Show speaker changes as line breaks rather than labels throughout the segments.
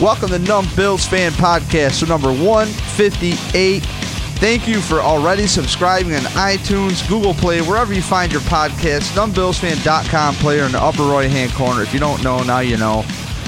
Welcome to Numb Bills Fan Podcast, so number 158. Thank you for already subscribing on iTunes, Google Play, wherever you find your podcast. NumbBillsFan.com player in the upper right hand corner. If you don't know, now you know.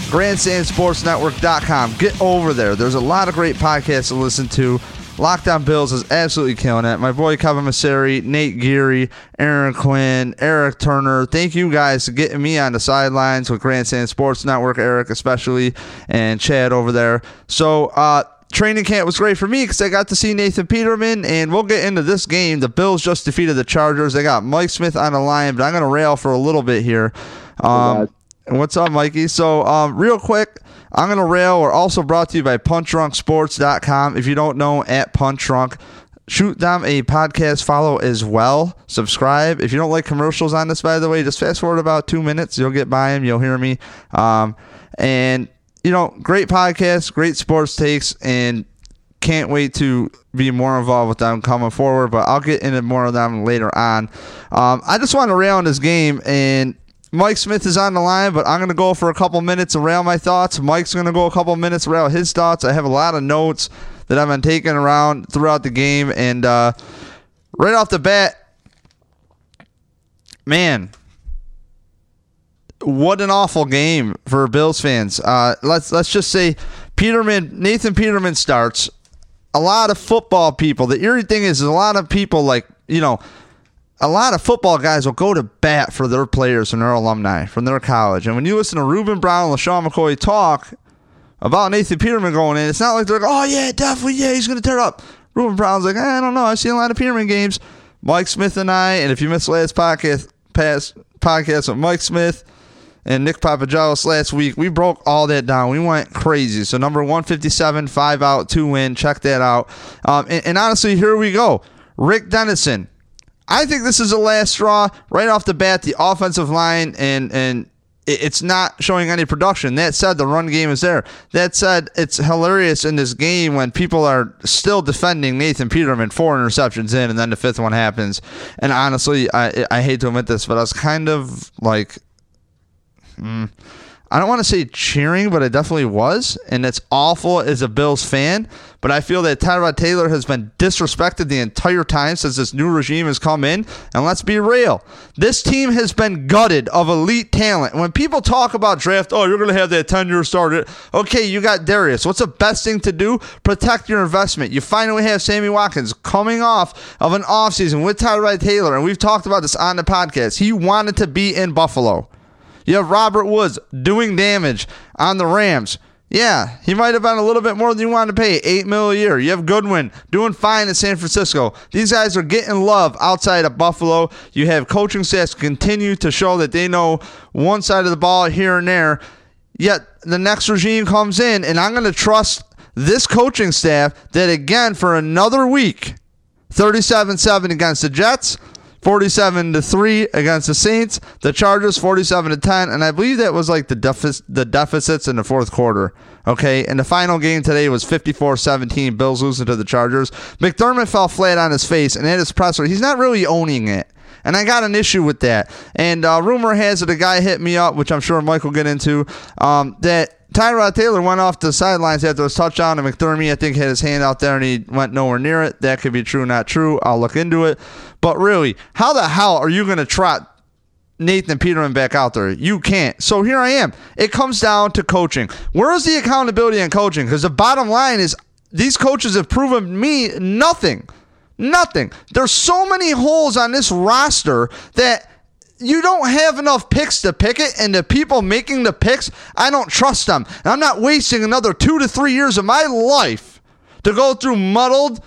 GrandstandSportsNetwork.com. Get over there. There's a lot of great podcasts to listen to. Lockdown Bills is absolutely killing it. My boy Kevin Masseri, Nate Geary, Aaron Quinn, Eric Turner. Thank you guys for getting me on the sidelines with Grandstand Sports Network, Eric especially, and Chad over there. So, uh, training camp was great for me because I got to see Nathan Peterman, and we'll get into this game. The Bills just defeated the Chargers. They got Mike Smith on the line, but I'm going to rail for a little bit here. Um, what's up, Mikey? So, um, real quick, I'm to rail. We're also brought to you by PunchDrunkSports.com. If you don't know, at Punch Drunk, shoot them a podcast follow as well. Subscribe. If you don't like commercials on this, by the way, just fast forward about two minutes. You'll get by them. You'll hear me. Um, and, you know, great podcast, great sports takes, and can't wait to be more involved with them coming forward, but I'll get into more of them later on. Um, I just want to rail on this game, and Mike Smith is on the line, but I'm going to go for a couple minutes around my thoughts. Mike's going to go a couple minutes around his thoughts. I have a lot of notes that I've been taking around throughout the game, and uh, right off the bat, man, what an awful game for Bills fans. Uh, let's let's just say Peterman, Nathan Peterman starts. A lot of football people. The eerie thing is, is a lot of people like you know a lot of football guys will go to bat for their players and their alumni from their college. And when you listen to Ruben Brown and LeSean McCoy talk about Nathan Peterman going in, it's not like they're like, oh, yeah, definitely, yeah, he's going to tear up. Ruben Brown's like, I don't know. I've seen a lot of Peterman games. Mike Smith and I, and if you missed last podcast, past podcast with Mike Smith and Nick Papagelos last week, we broke all that down. We went crazy. So number 157, five out, two win. Check that out. Um, and, and honestly, here we go. Rick Dennison I think this is a last straw right off the bat. The offensive line and and it's not showing any production. That said, the run game is there. That said, it's hilarious in this game when people are still defending Nathan Peterman four interceptions in, and then the fifth one happens. And honestly, I I hate to admit this, but I was kind of like. Mm, I don't want to say cheering, but it definitely was. And it's awful as a Bills fan. But I feel that Tyrod Taylor has been disrespected the entire time since this new regime has come in. And let's be real. This team has been gutted of elite talent. When people talk about draft, oh, you're going to have that 10 year starter. Okay, you got Dareus. What's the best thing to do? Protect your investment. You finally have Sammy Watkins coming off of an offseason with Tyrod Taylor. And we've talked about this on the podcast. He wanted to be in Buffalo. You have Robert Woods doing damage on the Rams. Yeah, he might have been a little bit more than you wanted to pay, eight mil a year. You have Goodwin doing fine in San Francisco. These guys are getting love outside of Buffalo. You have coaching staffs continue to show that they know one side of the ball here and there. Yet the next regime comes in, and I'm going to trust this coaching staff that again for another week, 37-7 against the Jets. 47 to 3 against the Saints. The Chargers 47 to 10 and I believe that was like the deficit the deficits in the fourth quarter. Okay? And the final game today was 54-17 Bills losing to the Chargers. McDermott fell flat on his face and at his presser, he's not really owning it. And I got an issue with that. And uh, rumor has it a guy hit me up, which I'm sure Mike will get into, um, that Tyrod Taylor went off the sidelines after his touchdown, and McDermott, I think, had his hand out there and he went nowhere near it. That could be true, not true. I'll look into it. But really, how the hell are you going to trot Nathan Peterman back out there. You can't. So here I am. It comes down to coaching. Where is the accountability in coaching? Because the bottom line is these coaches have proven me nothing. Nothing. There's so many holes on this roster that you don't have enough picks to pick it, and the people making the picks, I don't trust them. And I'm not wasting another two to three years of my life to go through muddled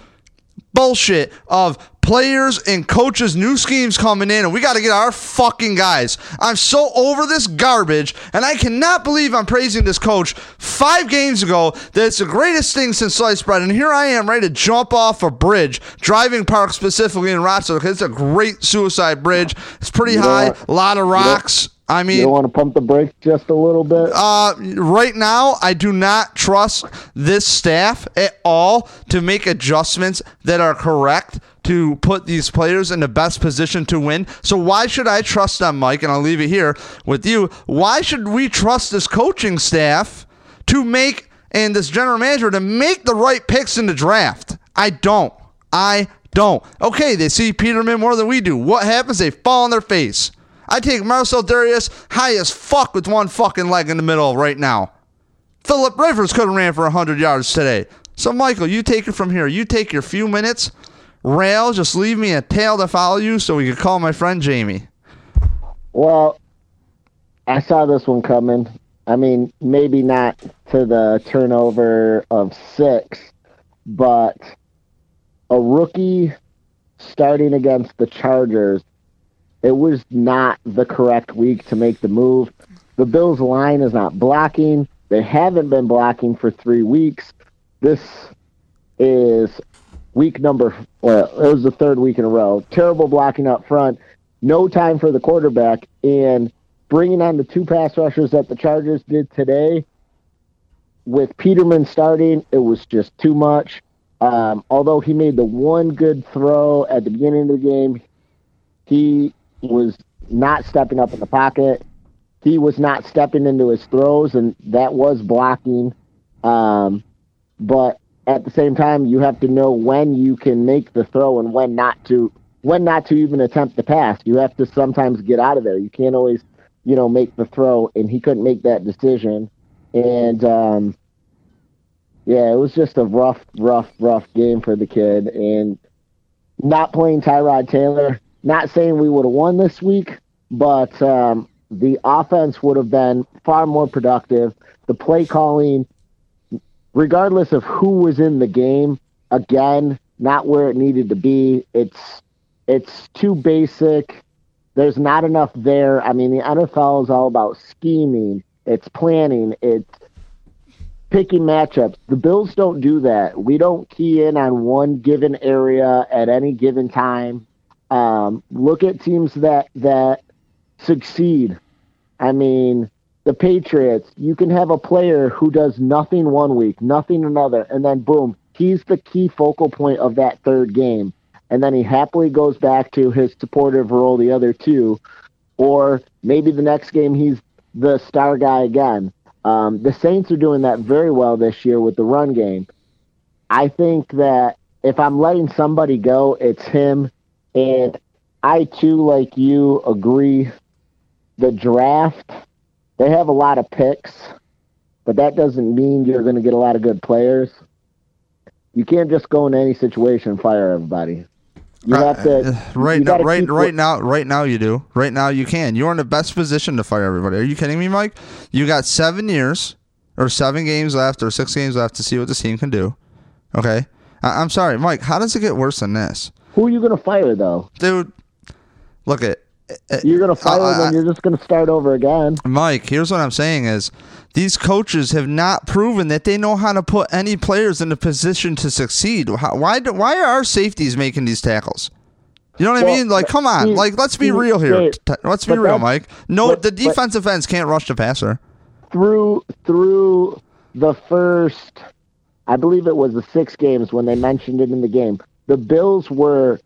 bullshit of players and coaches, new schemes coming in, and we got to get our fucking guys. I'm so over this garbage, and I cannot believe I'm praising this coach five games ago that it's the greatest thing since sliced bread. And here I am ready to jump off a bridge, driving park specifically in Rochester, because it's a great suicide bridge. It's pretty high, a lot of rocks. I
You
mean,
don't want to pump the brakes just a little bit.
uh, right now, I do not trust this staff at all to make adjustments that are correct to put these players in the best position to win. So why should I trust them, Mike? And I'll leave it here with you. Why should we trust this coaching staff to make and this general manager to make the right picks in the draft? I don't. I don't. Okay, they see Peterman more than we do. What happens? They fall on their face. I take Marcell Dareus high as fuck with one fucking leg in the middle right now. Philip Rivers could have ran for 100 yards today. So, Michael, you take it from here. You take your few minutes. Rail, just leave me a tail to follow you so we can call my friend Jamie.
Well, I saw this one coming. I mean, maybe not to the turnover of six, but a rookie starting against the Chargers, it was not the correct week to make the move. The Bills' line is not blocking. They haven't been blocking for three weeks. This is week number, well, it was the third week in a row. Terrible blocking up front. No time for the quarterback. And bringing on the two pass rushers that the Chargers did today, with Peterman starting, it was just too much. Um, although he made the one good throw at the beginning of the game, he was not stepping up in the pocket. He was not stepping into his throws, and that was blocking. Um, but at the same time, you have to know when you can make the throw and when not to. When not to even attempt the pass. You have to sometimes get out of there. You can't always, you know, make the throw. And he couldn't make that decision. And um, yeah, it was just a rough, rough, rough game for the kid. And not playing Tyrod Taylor. Not saying we would have won this week, but um, the offense would have been far more productive. The play calling, regardless of who was in the game, again, not where it needed to be. It's it's too basic. There's not enough there. I mean, the NFL is all about scheming. It's planning. It's picking matchups. The Bills don't do that. We don't key in on one given area at any given time. Um, look at teams that that succeed. I mean, the Patriots. You can have a player who does nothing one week, nothing another, and then boom, he's the key focal point of that third game, and then he happily goes back to his supportive role the other two, or maybe the next game he's the star guy again. Um, the Saints are doing that very well this year with the run game. I think that if I'm letting somebody go, it's him. And I too, like you, agree. The draft, they have a lot of picks, but that doesn't mean you're going to get a lot of good players. You can't just go in any situation and fire everybody. You have to
Uh, right now, right, right now, right now. You do. Right now, you can. You're in the best position to fire everybody. Are you kidding me, Mike? You got seven years or seven games left or six games left to see what this team can do. Okay, I- I'm sorry, Mike. How does it get worse than this,
Who are you going to fire though?
dude? Look at
You're going to fire
I-
them. You're just going to start over again.
Mike, here's what I'm saying is these coaches have not proven that they know how to put any players in a position to succeed. How, why do, why are our safeties making these tackles? You know what I mean? Like, come on.
see-
like, let's be
see,
real here.
Dave,
T- Let's be real, Mike. No,
but-
the defensive ends can't rush the passer.
through through the first I believe it was the six games when they mentioned it in the game. The Bills were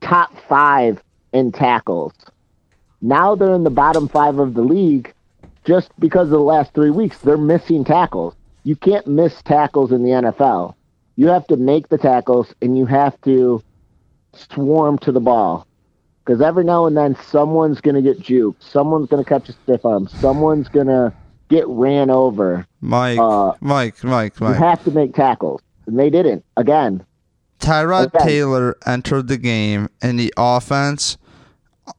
top five in tackles. Now they're in the bottom five of the league just because of the last three weeks. They're missing tackles. You can't miss tackles in the NFL. You have to make the tackles and you have to swarm to the ball. Because every now and then someone's going to get juked. Someone's going to catch a stiff arm. Someone's going to get ran over.
Mike,
Uh,
Mike, Mike,
You have to make tackles. And they didn't. Again,
Tyrod
Okay.
Taylor entered the game, and the offense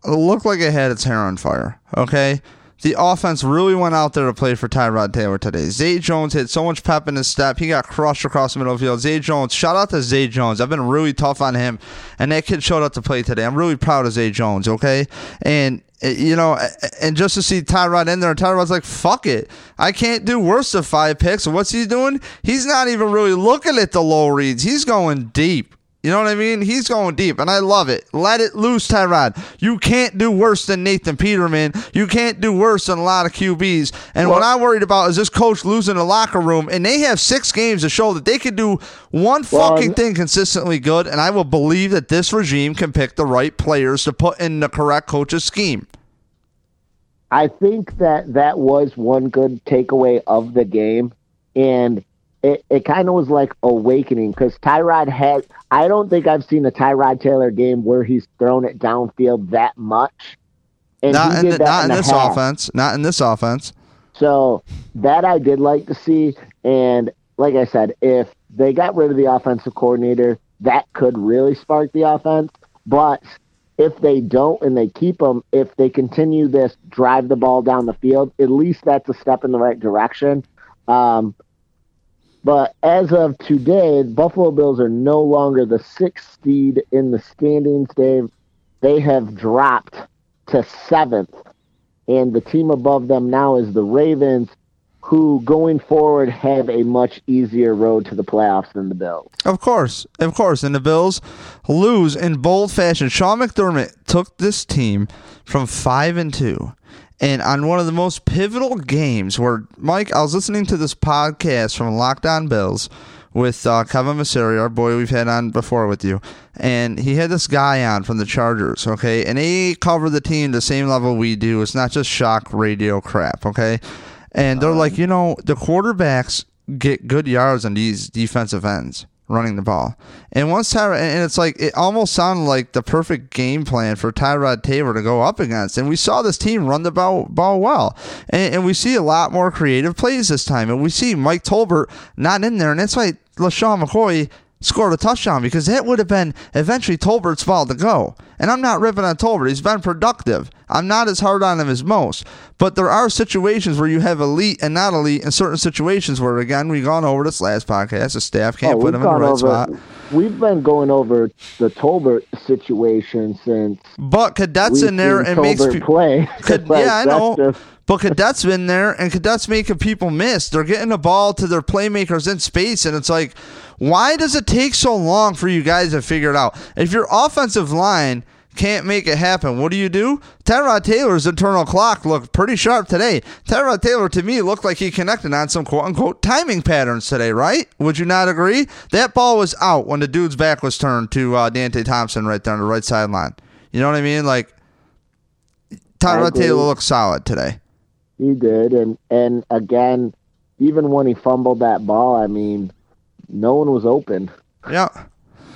looked like it had its hair on fire. Okay, the offense really went out there to play for Tyrod Taylor today. Zay Jones had so much pep in his step; he got crushed across the middle field. Zay Jones, shout out to Zay Jones. I've been really tough on him, and that kid showed up to play today. I'm really proud of Zay Jones. Okay, and uh, you know, uh, and just to see Tyrod in there, Tyrod's like, "Fuck it, I can't do worse than five picks." What's he doing? He's not even really looking at the low reads. He's going deep. You know what I mean? He's going deep, and I love it. Let it loose, Tyrod. You can't do worse than Nathan Peterman. You can't do worse than a lot of QBs. And what I'm worried about is this coach losing the locker room, and they have six games to show that they can do one fucking thing consistently good, and I will believe that this regime can pick the right players to put in the correct coach's scheme.
I think that that was one good takeaway of the game, and it, it kind of was like awakening because Tyrod had. I don't think I've seen a Tyrod Taylor game where he's thrown it downfield that much. And
Not in, the, not in
a
this
half.
offense. Not in this offense.
So that I did like to see. And like I said, if they got rid of the offensive coordinator, that could really spark the offense. But if they don't and they keep them, if they continue this drive the ball down the field, at least that's a step in the right direction. Um, but as of today, Buffalo Bills are no longer the sixth seed in the standings, Dave. They have dropped to seventh and the team above them now is the Ravens, who going forward have a much easier road to the playoffs than the Bills.
Of course, of course. And the Bills lose in bold fashion. Sean McDermott took this team from five and two. And on one of the most pivotal games where Mike, I was listening to this podcast from Lockdown Bills with uh, Kevin Masseri, our boy we've had on before with you, and he had this guy on from the Chargers, okay, and they cover the team the same level we do. It's not just shock radio crap, okay, and they're like, you know, the quarterbacks get good yards on these defensive ends running the ball. And once Tyrod, and it's like it almost sounded like the perfect game plan for Tyrod Taylor to go up against. And we saw this team run the ball, ball well, and, and we see a lot more creative plays this time. And we see Mike Tolbert not in there, and that's why LeSean McCoy scored a touchdown because that would have been eventually Tolbert's ball to go. And I'm not ripping on Tolbert; he's been productive. I'm not as hard on him as most, but there are situations where you have elite and not elite in certain situations where, again, we've gone over this last podcast. The staff can't
Oh,
put him in the right
over.
spot.
We've been going over the Tolbert situation since
But Cadet's in there and makes
Tolbert
pe-
play.
Cad-
Like,
yeah, I know.
just-
But Cadet's been there, and Cadet's making people miss. They're getting the ball to their playmakers in space, and it's like, why does it take so long for you guys to figure it out? If your offensive line can't make it happen, what do you do? Tyrod Taylor's internal clock looked pretty sharp today. Tyrod Taylor, to me, looked like he connected on some quote unquote timing patterns today, right? Would you not agree? That ball was out when the dude's back was turned to uh, Deonte Thompson right there on the right sideline. You know what I mean? Like, Tyrod. Taylor looked solid today.
He did, and and again, even when he fumbled that ball, I mean, no one was open.
Yeah.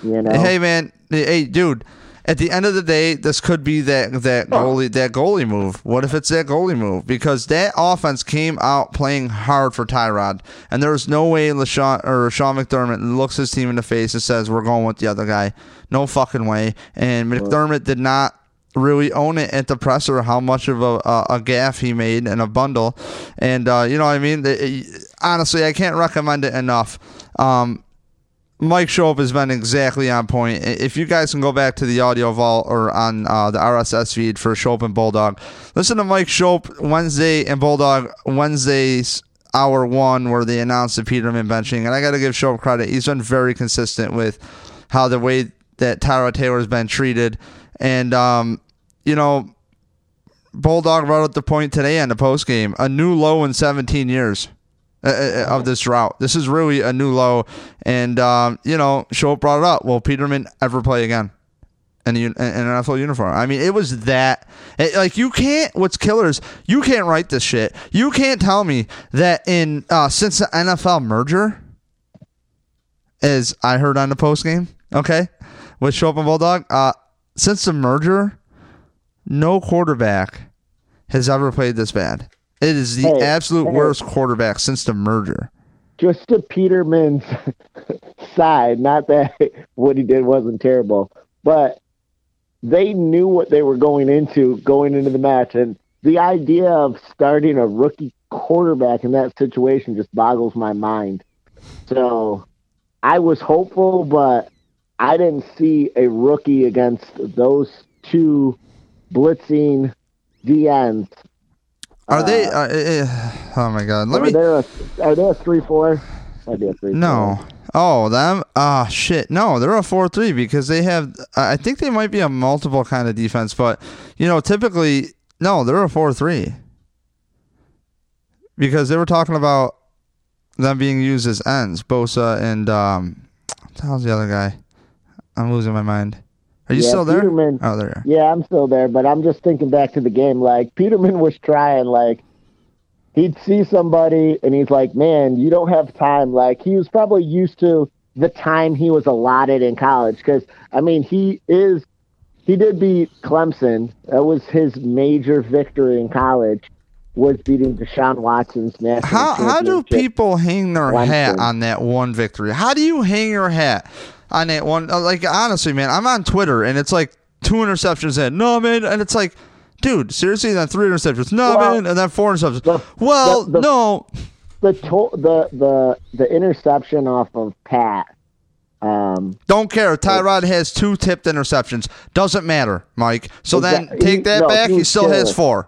You know,
Hey man, hey dude. At the end of the day, this could be that that goalie that goalie move. What if it's that goalie move? Because that offense came out playing hard for Tyrod, and there was no way LeSean or Sean McDermott looks his team in the face and says we're going with the other guy. No fucking way. And McDermott did not really own it at the presser how much of a, a, a gaff he made and a bundle and uh, you know what i mean The- honestly i can't recommend it enough um, Mike Schopp has been exactly on point. If you guys can go back to the audio vault or on uh, the RSS feed for Schopp and Bulldog, listen to Mike Schopp Wednesday and Bulldog Wednesdays hour one where they announced the Peterman benching. And I got to give Schopp credit. He's been very consistent with how the way that Tyrod Taylor's been treated. And, um, you know, Bulldog brought up the point today on the post game a new low in 17 years uh, uh, of this drought. This is really a new low. And, um, you know, Schultz brought it up. Will Peterman ever play again? In, in an NFL uniform. I mean, it was that. It, like, you can't. What's killers, you can't write this shit. You can't tell me that in uh, since the NFL merger, as I heard on the post game, okay, with Schultz and Bulldog, uh, since the merger, no quarterback has ever played this bad. It is the
Hey,
absolute
hey.
worst quarterback since the merger.
just to Peterman's side, not that what he did wasn't terrible, but they knew what they were going into going into the match, and the idea of starting a rookie quarterback in that situation just boggles my mind. So I was hopeful, but I didn't see a rookie against those two blitzing DNs.
Are they? Uh, uh, oh my God! Let
are
me.
there a are they a three four? Might be a three.
No, Oh, them? Ah, shit. No, they're a 4 3 because they have, I think they might be a multiple kind of defense, but, you know, typically, no, they're a 4 3. Because they were talking about them being used as ends, Bosa and, um, what the hell's the other guy? I'm losing my mind. Are you
Yeah,
still there?
Peterman-
Oh, there you are.
Yeah, I'm still there, but I'm just thinking back to the game. Like Peterman was trying, like he'd see somebody and he's like, "Man, you don't have time." Like he was probably used to the time he was allotted in college because I mean he is he did beat Clemson. That was his major victory in college. Was beating Deshaun Watson's national
How how do people hang their
One
hat on that one victory? How do you hang your hat on that one? uh, Like honestly, man, I'm on Twitter and it's like two interceptions in. No, man, and it's like, dude, seriously, then three interceptions. No,
Well,
man, and then four interceptions.
the-
well,
the- the-
no,
the to- the the the interception off of Pat? Um,
don't care. Tyrod has two tipped interceptions. Doesn't matter, Mike. So then
Exactly.
take
He-
that
no,
back.
he
He
was
still has four.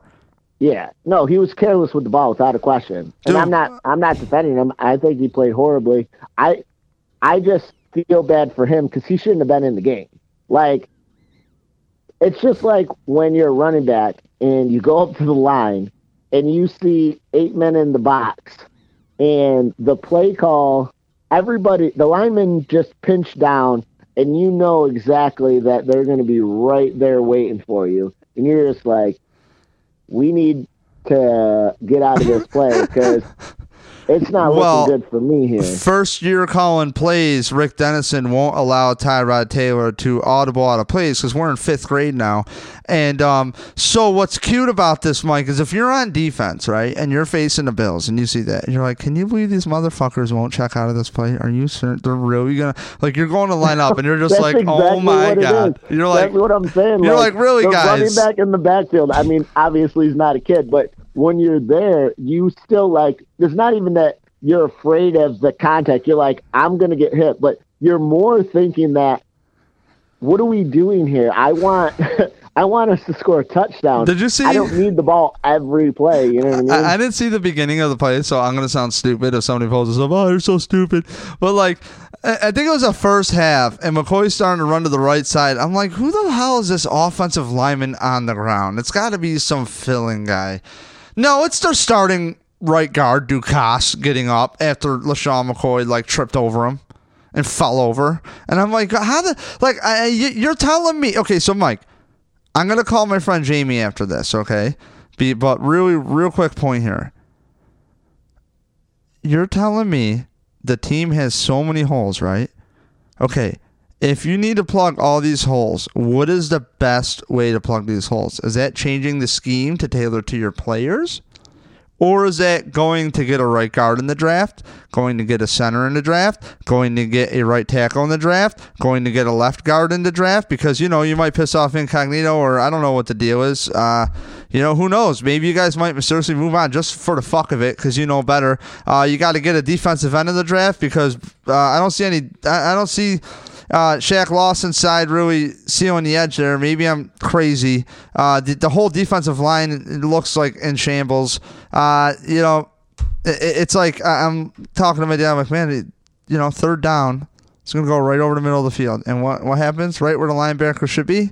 Yeah, no, he was careless with the ball without a question.
Dude.
And I'm not, I'm not defending him. I think he played horribly. I, I just feel bad for him because he shouldn't have been in the game. Like, it's just like when you're a running back and you go up to the line and you see eight men in the box, and the play call, everybody, the linemen just pinch down, and you know exactly that they're going to be right there waiting for you, and you're just like we need to get out of this play because it's not
Well,
looking good for me here.
First year calling plays, Rick Dennison won't allow Tyrod Taylor to audible out of plays because we're in fifth grade now. And um, so what's cute about this, Mike, is if you're on defense, right, and you're facing the Bills and you see that, and you're like, can you believe these motherfuckers won't check out of this play? Are you certain they're really gonna like? You're going to line up and you're just like,
exactly
oh my god, you're like,
That's what I'm saying.
you're like, really,
the
guys?
running back in the backfield. I mean, obviously he's not a kid, but when you're there, you still like. There's not even that you're afraid of the contact. You're like, I'm gonna get hit, but you're more thinking that. What are we doing here? I want. I want us to score a touchdown.
Did you see-
I don't need the ball every play. You know what I mean?
I, I didn't see the beginning of the play, so I'm gonna sound stupid if somebody poses up. Oh, you're so stupid. But like, I, I think it was the first half, and McCoy's starting to run to the right side. I'm like, who the hell is this offensive lineman on the ground? It's got to be some filling guy. No, it's their starting right guard, Ducasse, getting up after LeSean McCoy like tripped over him and fell over. And I'm like, how the like? I, you- you're telling me? Okay, so Mike. I'm gonna call my friend Jamie after this, okay? Be, but really, real quick point here. You're telling me the team has so many holes, right? Okay, if you need to plug all these holes, what is the best way to plug these holes? Is that changing the scheme to tailor to your players? Or is that going to get a right guard in the draft, going to get a center in the draft, going to get a right tackle in the draft, going to get a left guard in the draft? Because, you know, you might piss off Incognito or I don't know what the deal is. Uh, you know, who knows? Maybe you guys might mysteriously move on just for the fuck of it because you know better. Uh, you got to get a defensive end in the draft because uh, I don't see any, I, I don't see uh, Shaq Lawson's side really sealing the edge there. Maybe I'm crazy. Uh, the, the whole defensive line looks like in shambles. Uh, you know, it, it's like I'm talking to my dad. I'm like, man, you know, third down, it's gonna go right over the middle of the field, and what what happens? Right where the linebacker should be.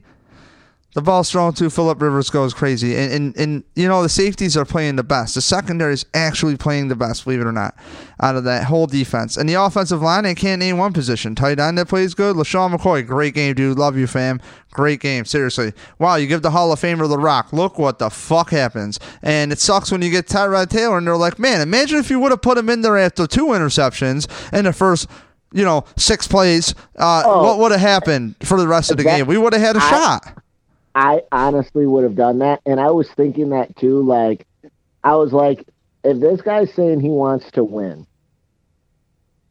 The ball's thrown to Philip Rivers goes crazy, and, and and you know the safeties are playing the best. The secondary is actually playing the best, believe it or not, out of that whole defense. And the offensive line, I can't name one position. Tight end that plays good. LeSean McCoy, great game, dude. Love you, fam. Great game, seriously. Wow, you give the Hall of Famer the rock. Look what the fuck happens. And it sucks when you get Tyrod Taylor, and they're like, man, imagine if you would have put him in there after two interceptions in the first. You know, six plays. Uh,
Oh.
what would have happened for the rest of the
That-
game? We would have had a
I-
shot.
I honestly would have done that. And I was thinking that too. Like, I was like, if this guy's saying he wants to win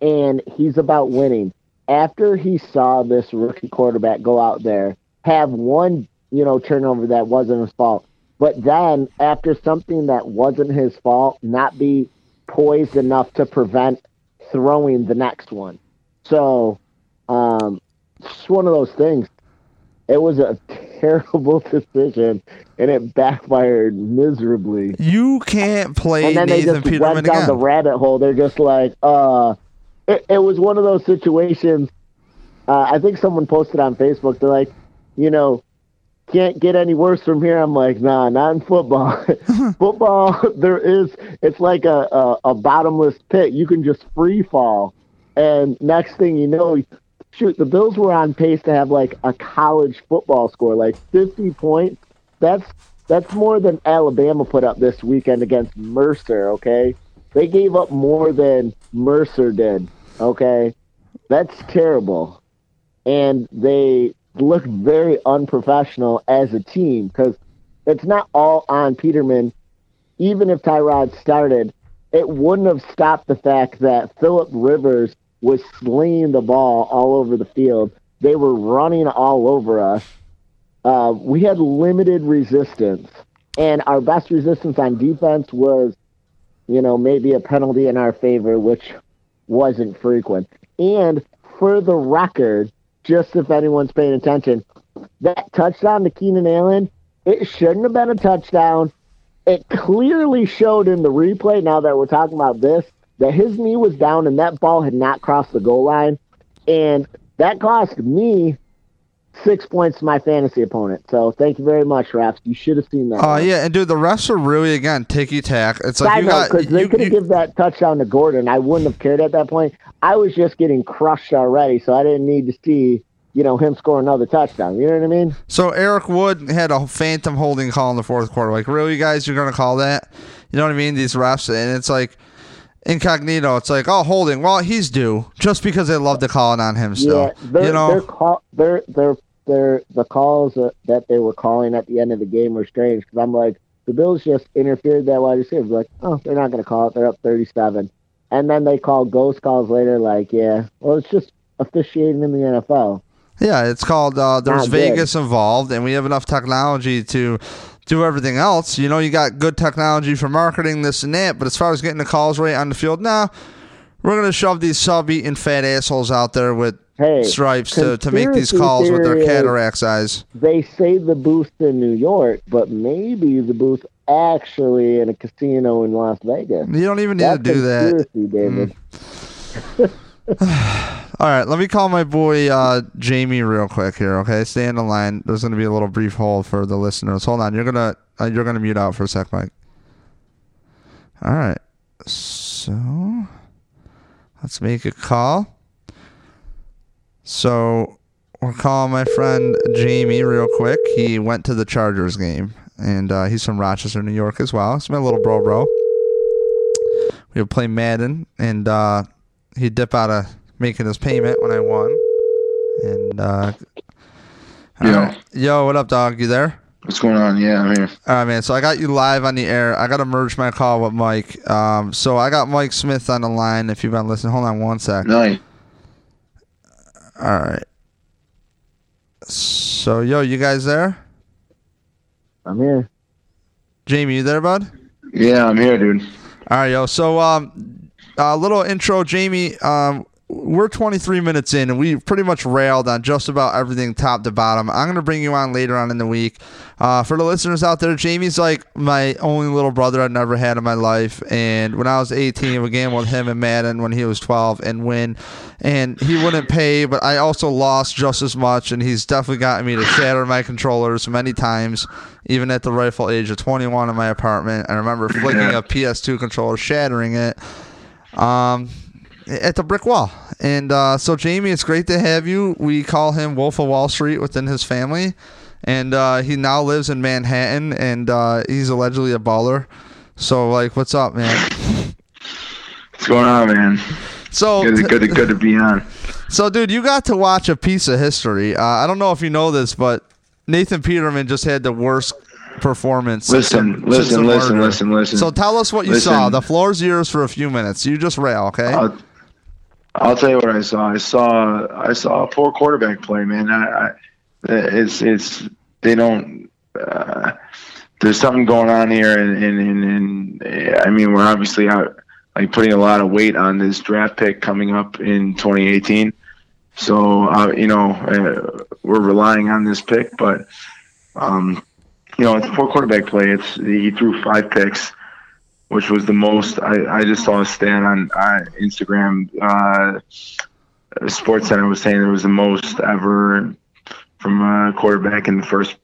and he's about winning, after he saw this rookie quarterback go out there, have one, you know, turnover that wasn't his fault, but then after something that wasn't his fault, not be poised enough to prevent throwing the next one. So, um, it's one of those things. It was a terrible decision, and it backfired miserably.
You can't play
And then they just
Peterman
went down
again.
the rabbit hole. They're just like, uh, it, it was one of those situations. Uh, I think someone posted on Facebook. They're like, you know, can't get any worse from here. I'm like, nah, not in football. football, there is. It's like a, a a bottomless pit. You can just free fall, and next thing you know, shoot, the Bills were on pace to have like a college football score, like 50 points. That's that's more than Alabama put up this weekend against Mercer. Okay, they gave up more than Mercer did. Okay, that's terrible, and they look very unprofessional as a team because it's not all on Peterman. Even if Tyrod started, it wouldn't have stopped the fact that Philip Rivers was slinging the ball all over the field. They were running all over us. Uh, we had limited resistance, and our best resistance on defense was, you know, maybe a penalty in our favor, which wasn't frequent. And for the record, just if anyone's paying attention, that touchdown to Keenan Allen, it shouldn't have been a touchdown. It clearly showed in the replay, now that we're talking about this, that his knee was down and that ball had not crossed the goal line. And that cost me six points to my fantasy opponent. So thank you very much, refs. You should have seen that.
Oh uh, yeah, and dude, the refs are really again ticky tack. It's like
I
you
know because they could have given that touchdown to Gordon. I wouldn't have cared at that point. I was just getting crushed already, so I didn't need to see you know him score another touchdown. You know what I mean?
So Eric Wood had a phantom holding call in the fourth quarter. Like, really, guys, you're gonna call that? You know what I mean? These refs, and it's like incognito. It's like, oh, holding. Well, he's due just because they love to call it on him. Still,
yeah,
you know.
they're call, they're they're they're the calls that, that they were calling at the end of the game were strange because I'm like the Bills just interfered that wide receiver. Like, oh, they're not going to call it. They're up 37, and then they call ghost calls later. Like, yeah, well, it's just officiating in the NFL.
Yeah, it's called. Uh, there's Vegas involved, and we have enough technology to do everything else. You know, you got good technology for marketing, this and that. But as far as getting the calls right on the field, now we're gonna shove these sub-eating fat assholes out there with
Hey,
stripes to, to make these calls with their
theory is-
cataract eyes.
They say the booth in New York, but maybe the booth actually in a casino in Las Vegas.
You don't even need
That's
to do that.
David. Mm.
All right, let me call my boy uh, Jamie real quick here. Okay, stay in the line. There's going to be a little brief hold for the listeners. Hold on, you're gonna uh, you're gonna mute out for a sec, Mike. All right, so let's make a call. So we're calling my friend Jamie real quick. He went to the Chargers game, and uh, he's from Rochester, New York as well. It's my little bro, bro. We would play Madden, and uh, he'd dip out of making his payment when I won. And uh,
Yo.
all right. yo, what up, dog? You there?
What's going on? Yeah, I'm here.
All right, man. So I got you live on the air. I got to merge my call with Mike. Um, so I got Mike Smith on the line. If you've been listening, hold on one sec.
Nice.
All right. So yo, you guys there?
I'm here.
Jamie, you there, bud?
Yeah, I'm here, dude.
All right, yo. So, um, a little intro, Jamie. Um, we're 23 minutes in, and we pretty much railed on just about everything top to bottom. I'm gonna bring you on later on in the week. Uh, for the listeners out there, Jamie's like my only little brother I've never had in my life. And when I was 18, we gambled with him and Madden when he was 12 and win. And he wouldn't pay, but I also lost just as much. And he's definitely gotten me to shatter my controllers many times, even at the rightful age of 21 in my apartment. I remember flicking a PS2 controller, shattering it. Um, at the brick wall. And uh, so, Jamie, it's great to have you. We call him Wolf of Wall Street within his family. And uh, he now lives in Manhattan, and uh, he's allegedly a baller. So, like, what's up, man?
What's going on, man?
So,
Good, to, good, to, good to be on.
so, dude, you got to watch a piece of history. Uh, I don't know if you know this, but Nathan Peterman just had the worst performance.
Listen, listen, listen, listen, listen.
So, tell us what you saw. The floor's yours for a few minutes. You just rail, okay?
I'll, I'll tell you what I saw. I saw I saw a poor quarterback play, man. I, I it's it's they don't. Uh, there's something going on here, and and, and and I mean we're obviously out like putting a lot of weight on this draft pick coming up in 2018. So uh, you know uh, we're relying on this pick, but um, you know it's poor quarterback play. It's he threw five picks. which was the most. I, I just saw a stat on uh, Instagram. Uh, Sports Center was saying it was the most ever from a quarterback in the first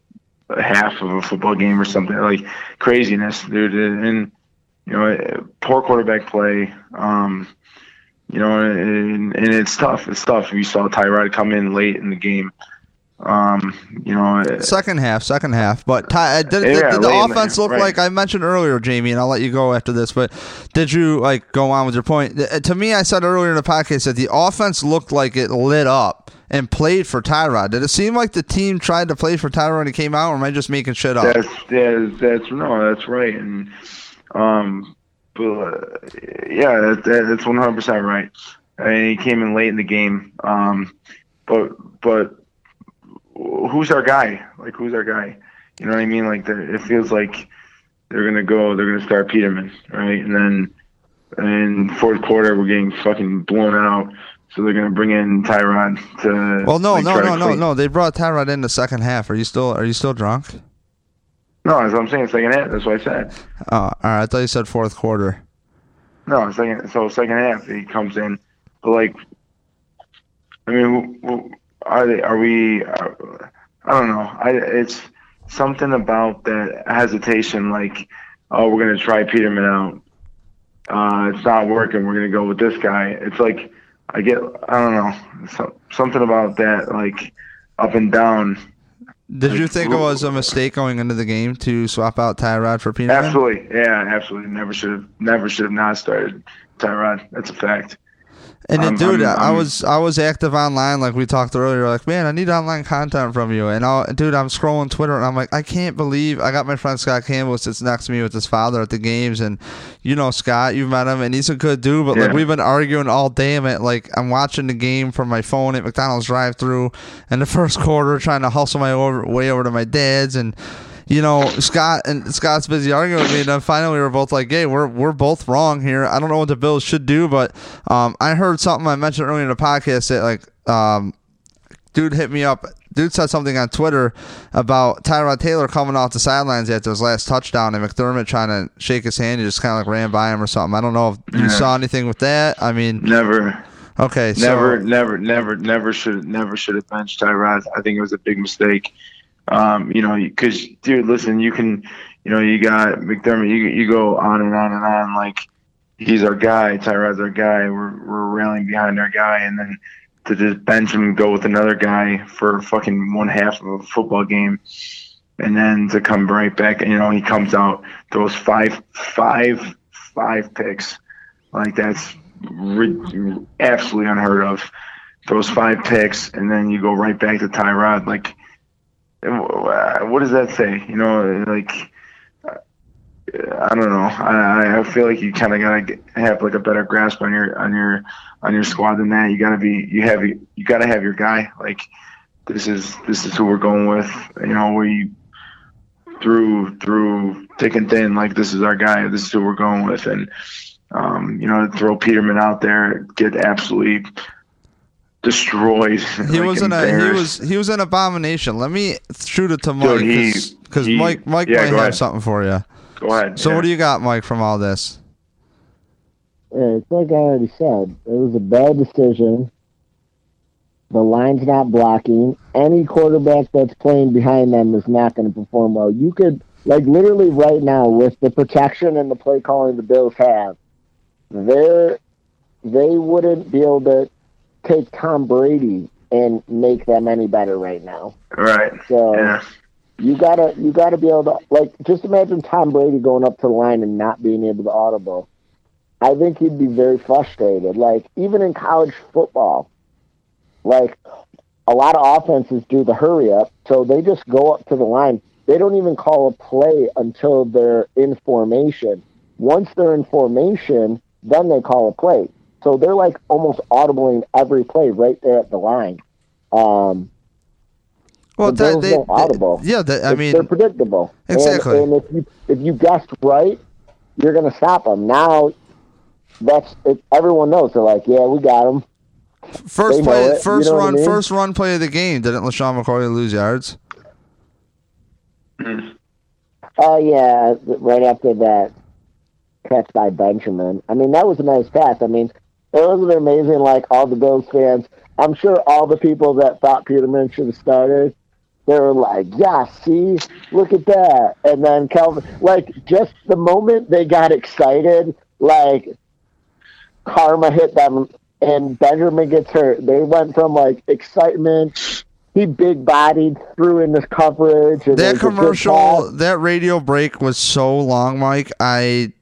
half of a football game or something like craziness, dude. And you know, poor quarterback play. Um, you know, and, and it's tough. It's tough. You saw Tyrod come in late in the game. Um, you know,
second half, second half. But Ty, did, did,
Yeah,
did the offense look
right.
like I mentioned earlier, Jamie? And I'll let you go after this. But did you like go on with your point? Uh, To me, I said earlier in the podcast that the offense looked like it lit up and played for Tyrod. Did it seem like the team tried to play for Tyrod when he came out, or am I just making shit up?
That's that's that's no, that's right, and um, but uh, yeah, that, that, that's one hundred percent right. And he came in late in the game, um, but but who's our guy? Like who's our guy? You know what I mean? Like it feels like they're gonna go, they're gonna start Peterman, right? And then in fourth quarter we're getting fucking blown out. So they're gonna bring in Tyrod to.
well, no,
like,
no, no, no, no. They brought Tyrod in the second half. Are you still Are you still drunk?
No, that's what I'm saying. Second half. That's what I said.
Oh, all right. I thought you said fourth quarter.
No, second. So second half, he comes in, but like, I mean, are they? Are we? Uh, I don't know. I it's something about that hesitation. Like, oh, we're gonna try Peterman out. Uh, it's not working. We're gonna go with this guy. It's like I get. I don't know. So, something about that, like up and down.
Did you think it was a mistake going into the game to swap out Tyrod for Peterman?
Absolutely, yeah, absolutely. Never should have. Never should have not started Tyrod. That's a fact.
And then,
I'm-
dude,
I'm-
I was I was active online like we talked earlier. Like, man, I need online content from you. And I, dude, I'm scrolling Twitter and I'm like, I can't believe I got my friend Scott Campbell sits next to me with his father at the games, and you know Scott, you've met him, and he's a good dude. But like, we've been arguing all day. I'm at like I'm watching the game from my phone at McDonald's drive-through, in the first quarter, trying to hustle my over, way over to my dad's and you know, Scott and Scott's busy arguing with me, and then finally we were both like, "Hey, we're we're both wrong here. I don't know what the Bills should do, but um, I heard something I mentioned earlier in the podcast that like um, dude hit me up. Dude said something on Twitter about Tyrod Taylor coming off the sidelines after his last touchdown, and McDermott trying to shake his hand. He just kind of like ran by him or something. I don't know if you saw anything with that. I mean,
Never.
okay, so
Never, never, never, never should, never should have benched Tyrod. I think it was a big mistake. Um, you know, because dude, listen, you can, you know, you got McDermott. You you go on and on and on. Like he's our guy. Tyrod's our guy. We're we're railing behind our guy, and then to just bench him and go with another guy for fucking one half of a football game, and then to come right back. and You know, he comes out throws five, five, five picks. Like that's absolutely unheard of. Throws five picks, and then you go right back to Tyrod. Like, what does that say? You know, like, uh, I don't know. I, I feel like you kind of gotta have like a better grasp on your on your on your squad than that. You gotta be you have you gotta have your guy. Like, this is this is who we're going with. You know, we through through thick and thin. Like, this is our guy. This is who we're going with, and um, you know, throw Peterman out there, get absolutely destroyed.
He
like,
was an he was he was an abomination. Let me shoot it to Mike because Mike Mike
yeah,
might have
ahead.
something for you.
Go ahead.
So
yeah.
what do you got, Mike, from all this?
Yeah, it's like I already said. It was a bad decision. The line's not blocking. Any quarterback that's playing behind them is not going to perform well. You could, like, literally right now, with the protection and the play calling the Bills have, they're, they wouldn't be able to take Tom Brady and make them any better right now.
Right.
So
Yeah.
you gotta you gotta be able to like just imagine Tom Brady going up to the line and not being able to audible. I think he'd be very frustrated. Like even in college football, like a lot of offenses do the hurry up, so they just go up to the line. They don't even call a play until they're in formation. Once they're in formation, then they call a play. So they're like almost audibling every play right there at the line. Um,
Well,
The
they,
don't audible.
yeah, that, I
It's-
mean,
they're predictable. And-
Exactly.
And, if you if you guessed right, you're going to stop them. Now, that's it, everyone knows. They're like, yeah, we got them.
first
they
play,
it, you
first
know what I
run,
mean?
first run play of the game. Didn't LeSean McCoy lose yards?
Oh yeah, right after that. catch by Benjamin. I mean, that was a nice pass. I mean, it wasn't amazing like all the Bills fans. I'm sure all the people that thought Peterman should have started, they were like, "Yeah, see, look at that." And then Kelvin, like, just the moment they got excited, like karma hit them, and Benjamin gets hurt. They went from like excitement. He big bodied, threw in this coverage. And
that commercial, that radio break was so long, Mike. I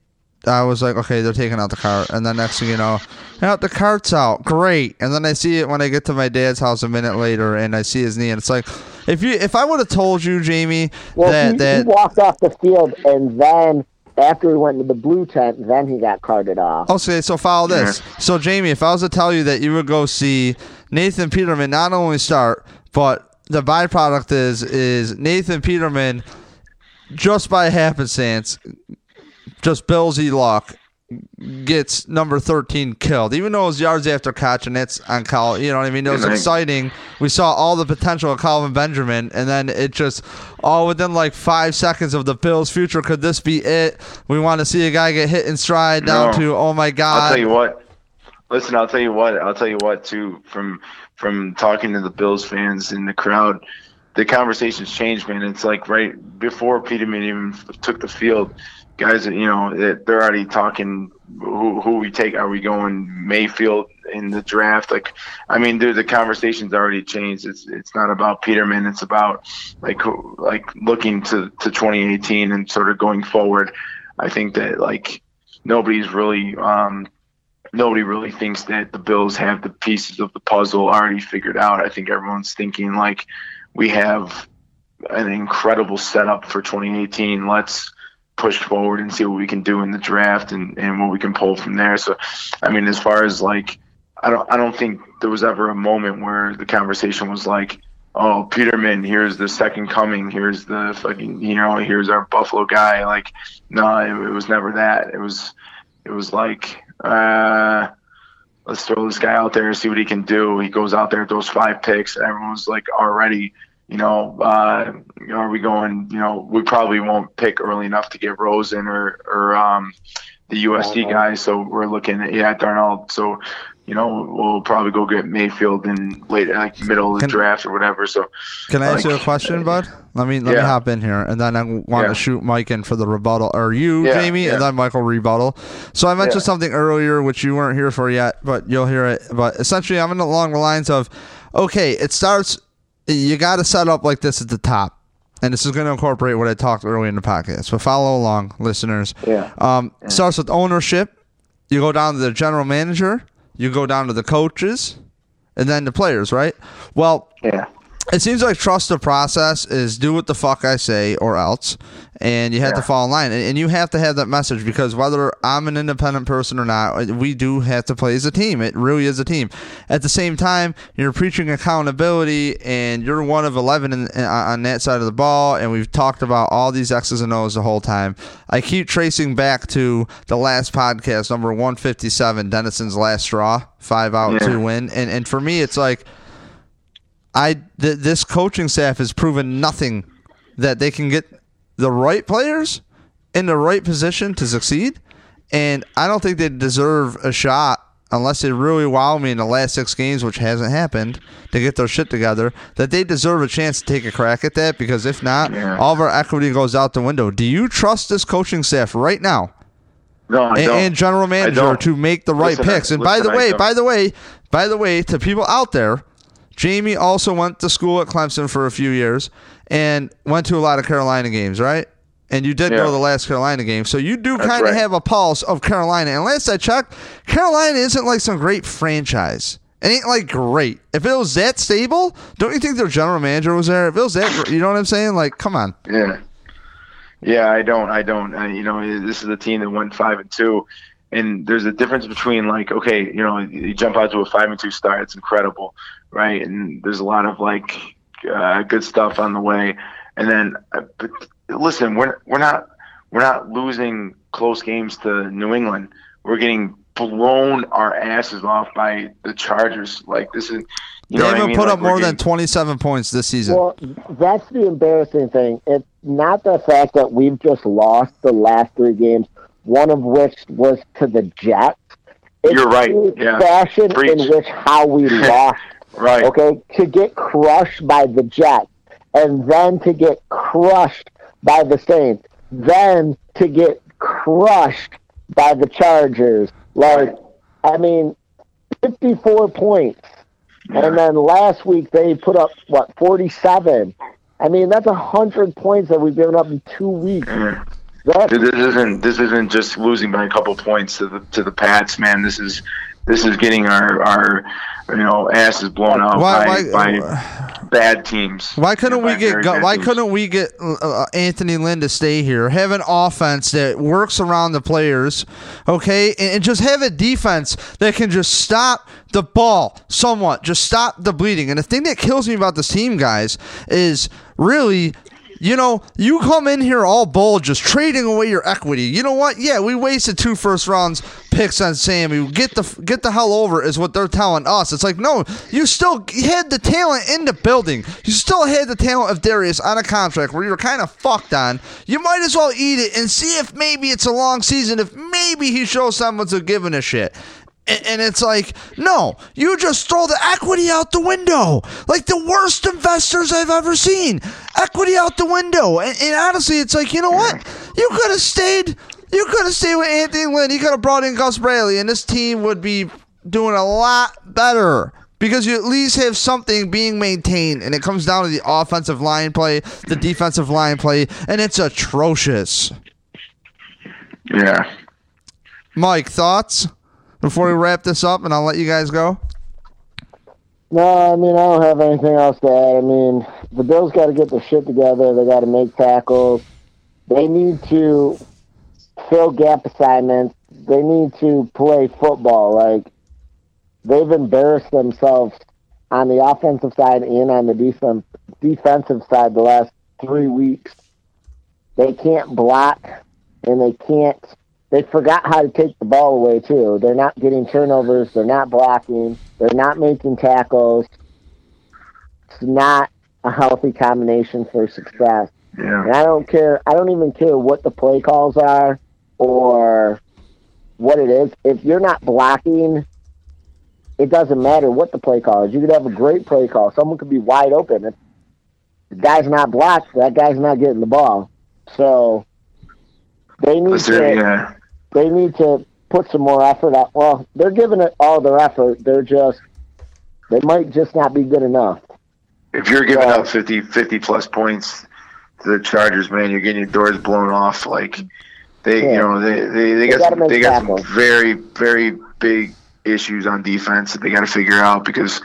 I was like, okay, they're taking out the cart, and then next thing you know, out the cart's out, great. And then I see it when I get to my dad's house a minute later, and I see his knee, and it's like, if you, if I would have told you, Jamie,
well,
that
he,
that
he walked off the field, and then after he went to the blue tent, then he got carted off.
Okay, so follow this. So Jamie, if I was to tell you that you would go see Nathan Peterman not only start, but the byproduct is is Nathan Peterman just by happenstance, just Billsy luck gets number 13 killed even though it was yards after catch and it's on Cal you know what I mean it was exciting we saw all the potential of Kelvin Benjamin and then it just all within like five seconds of the Bills future could this be it we want to see a guy get hit in stride down
No.
to oh my god
I'll tell you what. Listen, I'll tell you what. I'll tell you what too. From from talking to the Bills fans in the crowd, the conversations changed, man. It's like right before Peterman even took the field, guys. You know, they're already talking who who we take. Are we going Mayfield in the draft? Like, I mean, dude, the conversations already changed. It's it's not about Peterman. It's about like like looking to to 2018 and sort of going forward. I think that like nobody's really um, nobody really thinks that the Bills have the pieces of the puzzle already figured out. I think everyone's thinking like we have an incredible setup for 2018. Let's push forward and see what we can do in the draft and, and what we can pull from there. So, I mean, as far as like, I don't, I don't think there was ever a moment where the conversation was like, oh, Peterman, here's the second coming. Here's the fucking, you know, here's our Buffalo guy. Like, no, it, it was never that. It was, it was like, uh, let's throw this guy out there and see what he can do. He goes out there, throws five picks. and Everyone's like already, you know, uh, are we going? You know, we probably won't pick early enough to get Rosen or or um, the USC
Darnold.
guy. So we're looking at yeah, Darnold. So you know, we'll probably go get Mayfield in late, like middle of the
Can-
draft or whatever. So
Can I ask you a
Like-
question, bud? Let me let me hop in here, and then I want
Yeah.
to shoot Mike in for the rebuttal, or you,
Yeah,
Jamie,
yeah.
and then Michael rebuttal. So I mentioned
Yeah.
something earlier which you weren't here for yet, but you'll hear it. But essentially, I'm in along the lines of, okay, it starts. You got to set up like this at the top, and this is going to incorporate what I talked earlier in the podcast. But follow along, listeners.
Yeah.
Um, Starts with ownership. You go down to the general manager. You go down to the coaches, and then the players. Right. Well,
Yeah.
It seems like trust the process is do what the fuck I say or else, and you have to
Yeah.
fall in line, and, and you have to have that message because whether I'm an independent person or not, we do have to play as a team. It really is a team. At the same time, you're preaching accountability, and you're one of eleven in, in, on that side of the ball, and we've talked about all these X's and O's the whole time. I keep tracing back to the last podcast, number one fifty seven, Dennison's last straw, five out,
Yeah.
two win, and and for me, it's like. I th- this coaching staff has proven nothing that they can get the right players in the right position to succeed, and I don't think they deserve a shot unless they really wow me in the last six games, which hasn't happened, to get their shit together. That they deserve a chance to take a crack at that because if not,
Yeah.
all of our equity goes out the window. Do you trust this coaching staff right now?
no,
and, and general manager to make the right
Listen,
picks. And by the way, by the way, by the way, to people out there, Jamie also went to school at Clemson for a few years and went to a lot of Carolina games, right? And you did go to the last Carolina game, so you do kind of
right.
have a pulse of Carolina. And last I checked, Carolina isn't like some great franchise. It ain't like great. If it was that stable, don't you think their general manager was there? If it was that, you know what I'm saying? Like, come on.
Yeah, yeah. I don't. I don't. I, you know, this is a team that went five and two, and there's a difference between like, okay, you know, you jump out to a five and two start, it's incredible, right? And there's a lot of like uh, good stuff on the way, and then, uh, but listen, we're we're not we're not losing close games to New England. We're getting blown our asses off by the Chargers. Like this is, you
they haven't
mean?
put
Like,
up
we're
more than 27 points this season.
Well, that's the embarrassing thing. It's not the fact that we've just lost the last three games. One of which was to the Jets. It's
You're right,
the
yeah.
Fashion
Preach.
in which how we lost
Right.
okay, to get crushed by the Jets, and then to get crushed by the Saints, then to get crushed by the Chargers. Like, I mean, 54 points. And then last week they put up, what, 47? I mean, that's 100 points that we've given up in two weeks.
Yeah.
That's,
This isn't this isn't just losing by a couple points to the to the Pats, man. This is this is getting our our you know asses blown out
Why-
by,
why-
by bad teams.
Why couldn't we get go, Why
teams.
couldn't we get uh, Anthony Lynn to stay here? Have an offense that works around the players, okay, and, and just have a defense that can just stop the ball somewhat, just stop the bleeding. And the thing that kills me about this team, guys, is really. You know, you come in here all bold, just trading away your equity. You know what? Yeah, we wasted two first rounds picks on Sammy. Get the get the hell over is what they're telling us. It's like no, you still had the talent in the building. You still had the talent of Dareus on a contract where you're kind of fucked on. You might as well eat it and see if maybe it's a long season. If maybe he shows someone's a giving a shit. And, and it's like, no, you just throw the equity out the window. Like the worst investors I've ever seen. Equity out the window. And, and honestly, it's like, you know what? You could have stayed. You could have stayed with Anthony Lynn. You could have brought in Gus Bradley, and this team would be doing a lot better because you at least have something being maintained, and it comes down to the offensive line play, the defensive line play, and it's atrocious.
Yeah.
Mike, thoughts before we wrap this up, and I'll let you guys go.
No, I mean I don't have anything else to add. I mean the Bills got to get their shit together. They got to make tackles. They need to fill gap assignments. They need to play football. Like they've embarrassed themselves on the offensive side and on the defense defensive side the last three weeks. They can't block, and they can't. They forgot how to take the ball away too. They're not getting turnovers. They're not blocking. They're not making tackles. It's not a healthy combination for success.
Yeah.
And I don't care. I don't even care what the play calls are or what it is. If you're not blocking, it doesn't matter what the play call is. You could have a great play call. Someone could be wide open. If the guy's not blocked, that guy's not getting the ball. So they need
Listen,
to
yeah.
They need to put some more effort out. Well, they're giving it all their effort. They're just they might just not be good enough.
If you're giving
Yeah.
up 50, 50 plus points to the Chargers, man, you're getting your doors blown off. Like they,
Yeah.
you know, they they, they
They
got some, they got
tackles.
some very very big issues on defense that they got to figure out because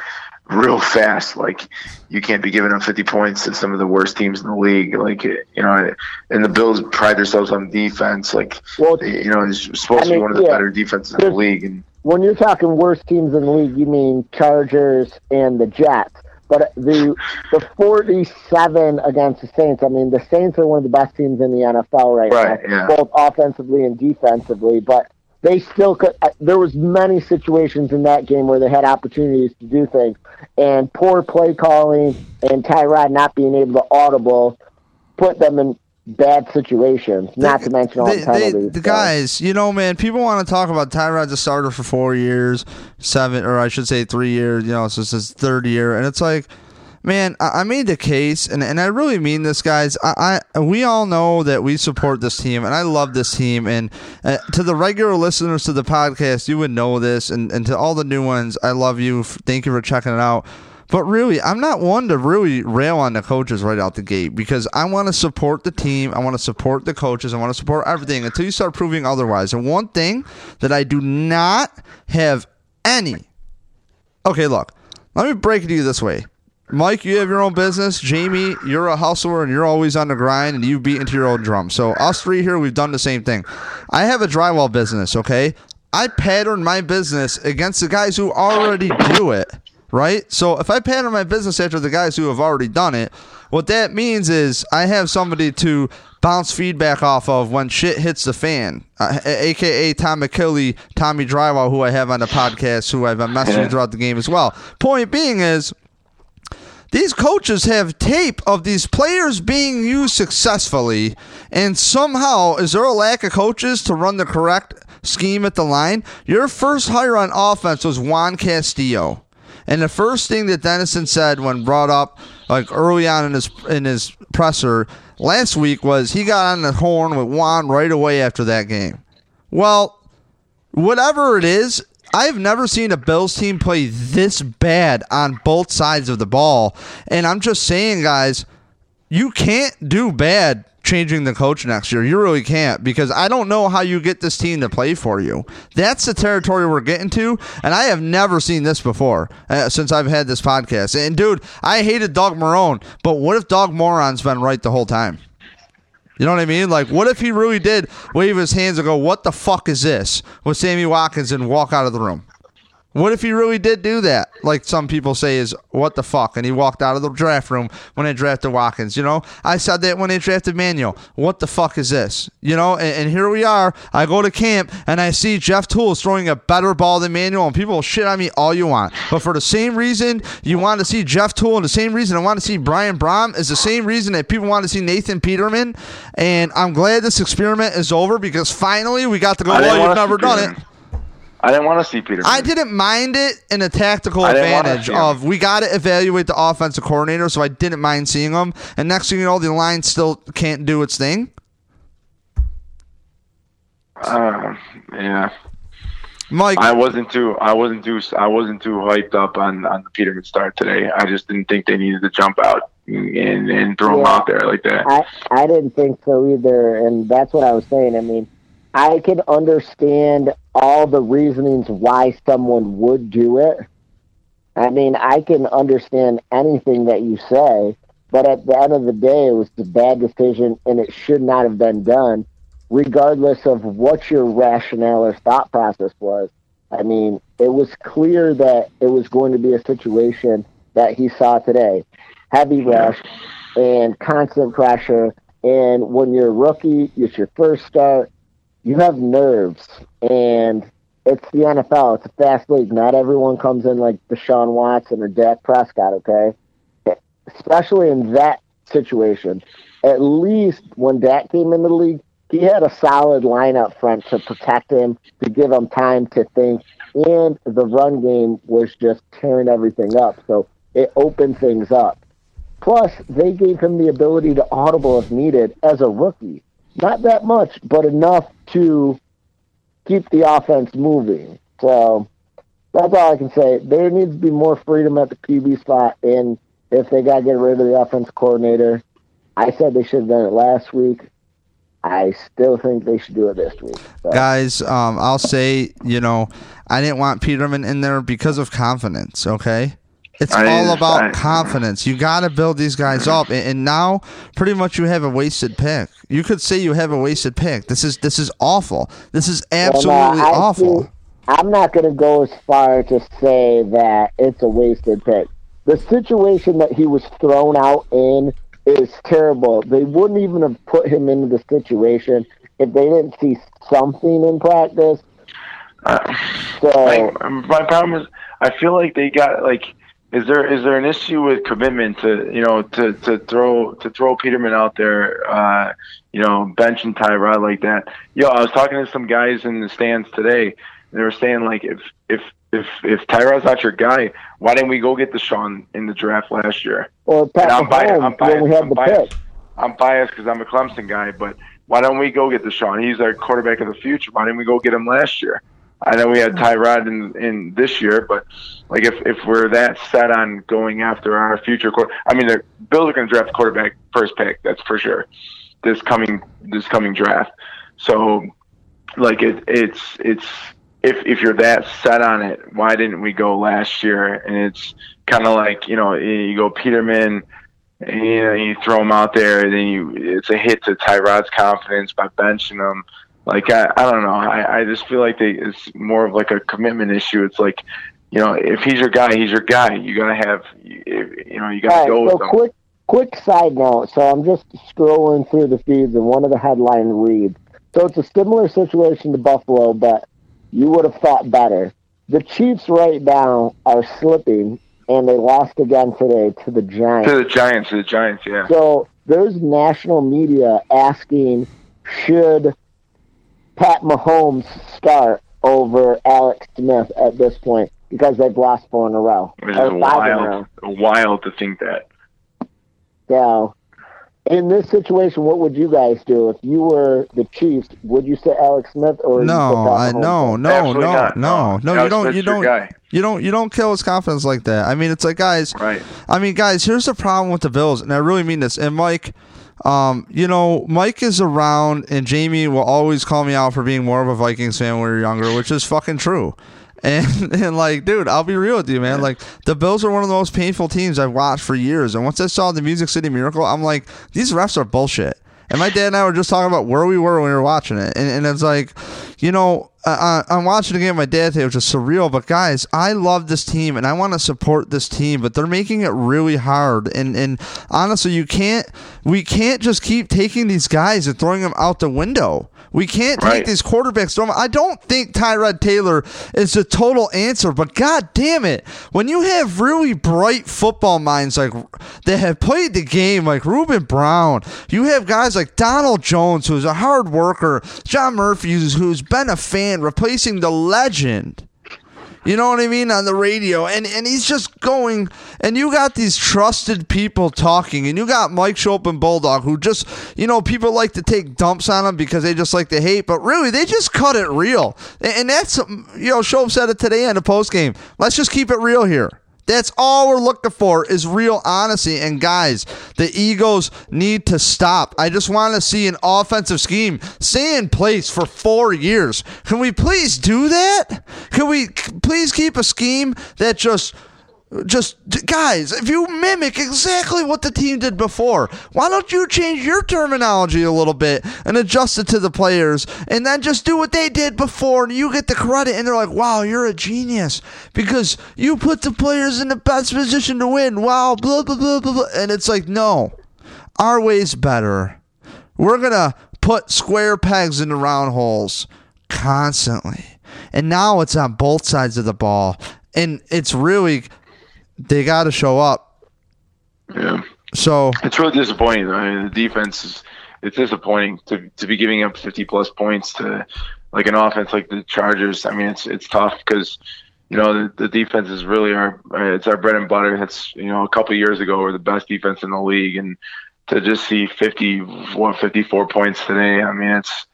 real fast, like you can't be giving up 50 points to some of the worst teams in the league. Like you know, and the Bills pride themselves on defense. Like
Well,
you know, it's supposed
I
to be one of the
yeah.
better defenses in the league. And
when you're talking worst teams in the league, you mean Chargers and the Jets. But the the 47 against the Saints, I mean, the Saints are one of the best teams in the NFL right,
Right,
now,
yeah.
both offensively and defensively. But they still could. uh, There was many situations in that game where they had opportunities to do things, and poor play calling and Tyrod not being able to audible put them in bad situations. Not to mention all
They-
the
they-
penalties.
the
so.
guys, you know, man, people want to talk about Tyrod's a starter for four years, seven, or I should say three years. You know, so it's his third year, and it's like, man, I, I made the case, and, and I really mean this, guys. I, I we all know that we support this team, and I love this team. And uh, to the regular listeners to the podcast, you would know this, and, and to all the new ones, I love you. Thank you for checking it out. But really, I'm not one to really rail on the coaches right out the gate because I want to support the team. I want to support the coaches. I want to support everything until you start proving otherwise. And one thing that I do not have any. Okay, look, let me break it to you this way. Mike, you have your own business. Jamie, you're a hustler and you're always on the grind and you beat into your own drum. So, us three here, we've done the same thing. I have a drywall business, okay? I pattern my business against the guys who already do it, right? So, if I pattern my business after the guys who have already done it, what that means is I have somebody to bounce feedback off of when shit hits the fan, uh, aka Tom McKinley, Tommy Drywall, who I have on the podcast, who I've been messaging throughout the game as well. Point being is, these coaches have tape of these players being used successfully, and somehow is there a lack of coaches to run the correct scheme at the line? Your first hire on offense was Juan Castillo. And the first thing that Dennison said when brought up like early on in his in his presser last week was he got on the horn with Juan right away after that game. Well, whatever it is, I've never seen a Bills team play this bad on both sides of the ball. And I'm just saying, guys, you can't do bad changing the coach next year. You really can't because I don't know how you get this team to play for you. That's the territory we're getting to, and I have never seen this before uh, since I've had this podcast. And dude, I hated Doug Marrone, but what if Doug Moron's been right the whole time? You know what I mean? Like, what if he really did wave his hands and go, "What the fuck is this?" with Sammy Watkins and walk out of the room? What if he really did do that? Like some people say is what the fuck, and he walked out of the draft room when they drafted Watkins. You know, I said that when they drafted Manuel. What the fuck is this? You know, and, and here we are. I go to camp and I see Jeff Tuel throwing a better ball than Manuel, and people will shit on me all you want. But for the same reason you want to see Jeff Tuel, and the same reason I want to see Brian Brohm is the same reason that people want to see Nathan Peterman. And I'm glad this experiment is over because finally we got to go. Well, you've never done it.
I didn't want to see Peter.
I didn't mind it in a tactical
I didn't wanna
advantage of we got to evaluate the offensive coordinator, so I didn't mind seeing him. And next thing you know, the line still can't do its thing.
Uh, yeah,
Mike,
I wasn't too. I wasn't too. I wasn't too hyped up on on the Peterman start today. I just didn't think they needed to jump out and and throw him out there like that.
I I didn't think so either, and that's what I was saying. I mean, I can understand all the reasonings why someone would do it. I mean, I can understand anything that you say, but at the end of the day, it was a bad decision, and it should not have been done, regardless of what your rationale or thought process was. I mean, it was clear that it was going to be a situation that he saw today. Heavy rush and constant pressure. And when you're a rookie, it's your first start, you have nerves. And it's the NFL. It's a fast league. Not everyone comes in like Deshaun Watson or Dak Prescott, okay? Especially in that situation. At least when Dak came into the league, he had a solid line up front to protect him, to give him time to think. And the run game was just tearing everything up. So it opened things up. Plus, they gave him the ability to audible if needed as a rookie. Not that much, but enough to keep the offense moving. So that's all I can say. There needs to be more freedom at the QB spot, and if they got to get rid of the offense coordinator, I said they should have done it last week. I still think they should do it this week. So,
guys, um, I'll say, you know, I didn't want Peterman in there because of confidence, okay? It's
I-
all about
I-
confidence. You got to build these guys up, and, and now pretty much you have a wasted pick. You could say you have a wasted pick. This is this is awful. This is
Well, no,
absolutely awful.
think- I'm not going to go as far to say that it's a wasted pick. The situation that he was thrown out in is terrible. They wouldn't even have put him into the situation if they didn't see something in practice.
Uh,
So
my, my problem is, I feel like they got like. Is there is there an issue with commitment to you know to, to throw to throw Peterman out there, uh, you know, bench and Tyrod like that? Yo, I was talking to some guys in the stands today. And they were saying like if if if if Tyrod's not your guy, why didn't we go get the Deshaun in the draft last year?
or Pat
I'm biased. I'm
when we have
I'm
the
biased.
pick.
I'm biased because I'm a Clemson guy, but why don't we go get the Deshaun? He's our quarterback of the future. Why didn't we go get him last year? I know we had Tyrod in in this year, but like if if we're that set on going after our future quarter, I mean the Bills are going to draft quarterback first pick. That's for sure. This coming this coming draft. So like it it's it's if if you're that set on it, why didn't we go last year? And it's kind of like you know you go Peterman, and, you know you throw him out there, and then you it's a hit to Tyrod's confidence by benching him. Like I, I don't know, I, I just feel like they, it's more of like a commitment issue. It's like you know if he's your guy, he's your guy. You gotta have you know you gotta
All
go
right, so
with him.
quick, quick side note. So I'm just scrolling through the feeds, and one of the headline reads. So it's a similar situation to Buffalo, but you would have thought better. The Chiefs right now are slipping and they lost again today to the Giants.
To the Giants, to the Giants, yeah.
So there's national media asking, should Pat Mahomes start over Alex Smith at this point because they've lost four in a row.
Which is
or five in a
wild,
row.
wild to think that.
So, in this situation, what would you guys do if you were the Chiefs? Would you say Alex Smith or
No, I
Mahomes
no, no,
Absolutely
no,
not.
no, no. You don't,
Smith's
you don't, you don't, you don't kill his confidence like that. I mean, it's like guys.
Right.
I mean, guys, here's the problem with the Bills, and I really mean this. And Mike, um, you know, Mike is around, and Jamie will always call me out for being more of a Vikings fan when we were younger, which is fucking true. And and like, dude, I'll be real with you, man. Like, the Bills are one of the most painful teams I've watched for years. And once I saw the Music City Miracle, I'm like, these refs are bullshit. And my dad and I were just talking about where we were when we were watching it, and, and it's like, you know, I- I'm watching the game with my dad today, which is surreal. But guys, I love this team, and I want to support this team, but they're making it really hard. And and honestly, you can't, we can't just keep taking these guys and throwing them out the window. We can't take these quarterbacks. I don't think Tyrod Taylor is the total answer, but god damn it, when you have really bright football minds like that have played the game, like Ruben Brown, you have guys like Donald Jones, who's a hard worker, John Murphy, who's, who's been a fan, replacing the legend. You know what I mean on the radio, and and he's just going, and you got these trusted people talking, and you got Mike Schopp and Bulldog, who just, you know, people like to take dumps on them because they just like to hate, but really they just cut it real, and, that's, you know, Schopp said it today in the post game. Let's just keep it real here. That's all we're looking for is real honesty. And guys, the egos need to stop. I just want to see an offensive scheme stay in place for four years. Can we please do that? Can we please keep a scheme that just just guys, if you mimic exactly what the team did before, why don't you change your terminology a little bit and adjust it to the players and then just do what they did before and you get the credit and they're like, "Wow, you're a genius because you put the players in the best position to win." Wow, blah blah blah blah. blah. And it's like, "No. Our way's better. We're going to put square pegs into round holes constantly." And now it's on both sides of the ball. And it's really they got to show up.
Yeah.
So
It's really disappointing. I mean, the defense is it's disappointing to to be giving up 50 plus points to like an offense like the Chargers. I mean, it's it's tough because you know the, the defense is really our it's our bread and butter. It's you know a couple of years ago we're the best defense in the league, and to just see 50 what 54 points today. I mean, it's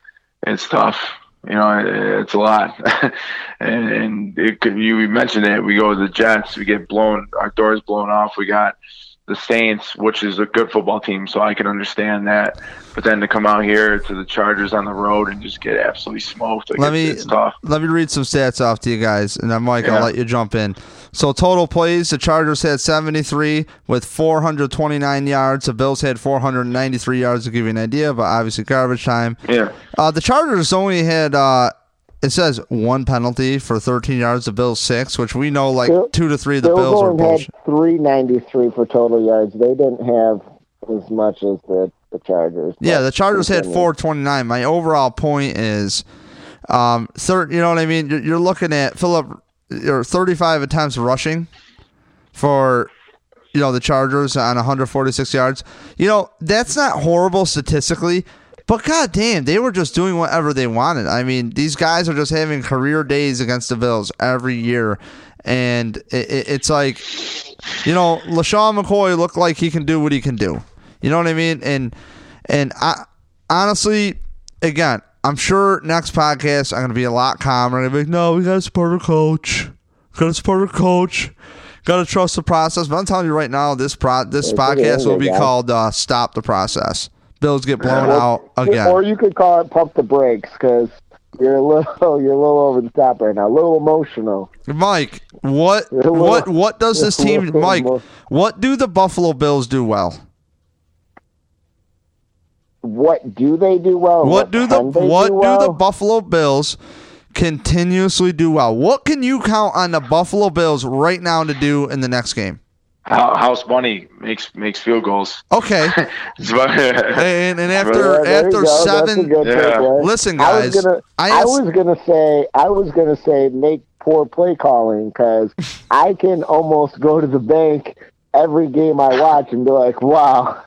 it's tough. You know, it's a lot, and, and it you mentioned it. We go to the Jets, we get blown, our doors blown off. We got the Saints, which is a good football team, so I can understand that. But then to come out here to the Chargers on the road and just get absolutely smoked, like
let
it's,
me
it's
let me read some stats off to you guys, and then Mike, I'll
Yeah.
let you jump in. So total plays, the Chargers had 73 with 429 yards. The Bills had 493 yards to give you an idea, but obviously garbage time.
Yeah,
Uh, the Chargers only had uh, it says one penalty for 13 yards. The Bills six, which we know like
Bill-
two to three. of The
Bills
Bills are bullshit.
had 393 for total yards. They didn't have as much as the, the Chargers.
Yeah, the Chargers had 429. My overall point is, um, third. You know what I mean? You're, you're looking at Philip, or 35 attempts rushing for, you know, the Chargers on 146 yards. You know, that's not horrible statistically, but god damn, they were just doing whatever they wanted. I mean, these guys are just having career days against the Bills every year, and it, it, it's like, you know, LeSean McCoy looked like he can do what he can do. You know what I mean? And and I honestly, again, I'm sure next podcast I'm gonna be a lot calmer. I'm gonna be like, no, we gotta support our coach. Gotta support our coach. Gotta trust the process. But I'm telling you right now, this pro this podcast will be called uh, "Stop the Process." Bills get blown out again.
Or you could call it pump the brakes because you're a little you're a little over the top right now, a little emotional.
Mike, what
little-
what what does this team, Mike? What do the Buffalo Bills do well?
What do they do well?
What do the what
do,
do the Buffalo Bills continuously do well? What can you count on the Buffalo Bills right now to do in the next game?
Hou- House Bunny makes makes field goals.
Okay,
It's about-
and, and after
there
after
go. That's a
seven,
Yeah.
takeaway.
listen,
I
guys,
was gonna,
I
I, was gonna say, I was gonna say, make poor play calling because I can almost go to the bank every game I watch and be like, wow,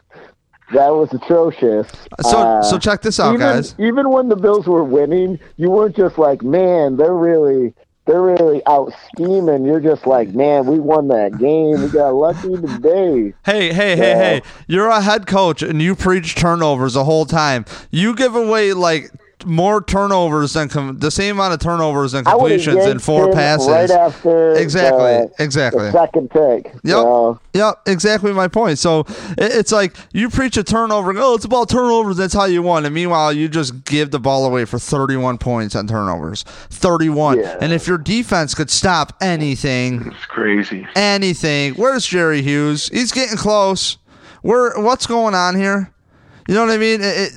that was atrocious.
So
Uh,
so check this out,
even,
guys.
Even when the Bills were winning, you weren't just like, man, they're really they're really out scheming. You're just like, man, we won that game. We got lucky today.
Hey, hey, hey, hey! You're a head coach, and you preach turnovers the whole time. You give away like more turnovers than com- the same amount of turnovers
and
completions in four passes.
right after
Exactly,
the,
exactly.
the second pick.
Yep.
So,
Yep, exactly my point. So it- it's like you preach a turnover. Oh, it's about turnovers. That's how you won. And meanwhile, you just give the ball away for 31 points on turnovers. 31.
Yeah.
And if your defense could stop anything,
It's crazy.
anything, where's Jerry Hughes? He's getting close. Where? What's going on here? You know what I mean? It, it,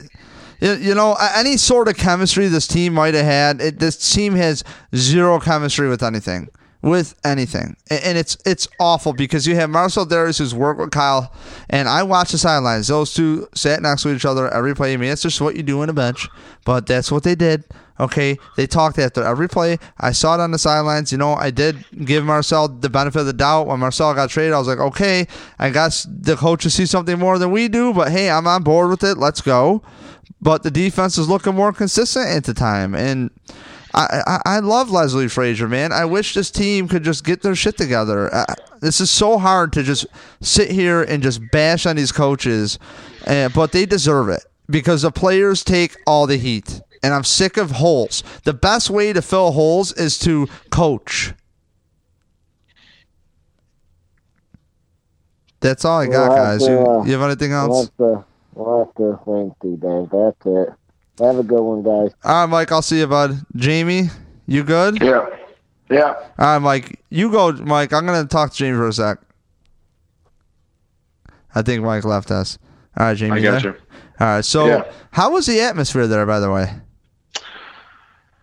you- know, any sort of chemistry this team might have had, it, this team has zero chemistry with anything. With anything, and it's it's awful because you have Marcell Dareus who's worked with Kyle, and I watch the sidelines. Those two sat next to each other every play. I mean, that's just what you do in a bench, but that's what they did. Okay, they talked after every play. I saw it on the sidelines. You know, I did give Marcell the benefit of the doubt when Marcell got traded. I was like, okay, I guess the coaches see something more than we do, but hey, I'm on board with it. Let's go. But the defense is looking more consistent at the time, and I, I, I love Leslie Frazier, man. I wish this team could just get their shit together. Uh, this is so hard to just sit here and just bash on these coaches, uh, but they deserve it because the players take all the heat. And I'm sick of holes. The best way to fill holes is to coach. That's all I got,
We'll
guys.
to,
You,
uh,
you have anything
we'll
else?
have to, we'll have to thank you, Dave. That's it. Have a good one, guys.
All right, Mike. I'll see you, bud. Jamie, you good?
Yeah. Yeah.
All right, Mike. You go, Mike. I'm gonna talk to Jamie for a sec. I think Mike left us. All right, Jamie.
I got
there?
you.
All right. So,
Yeah.
how was the atmosphere there, by the way?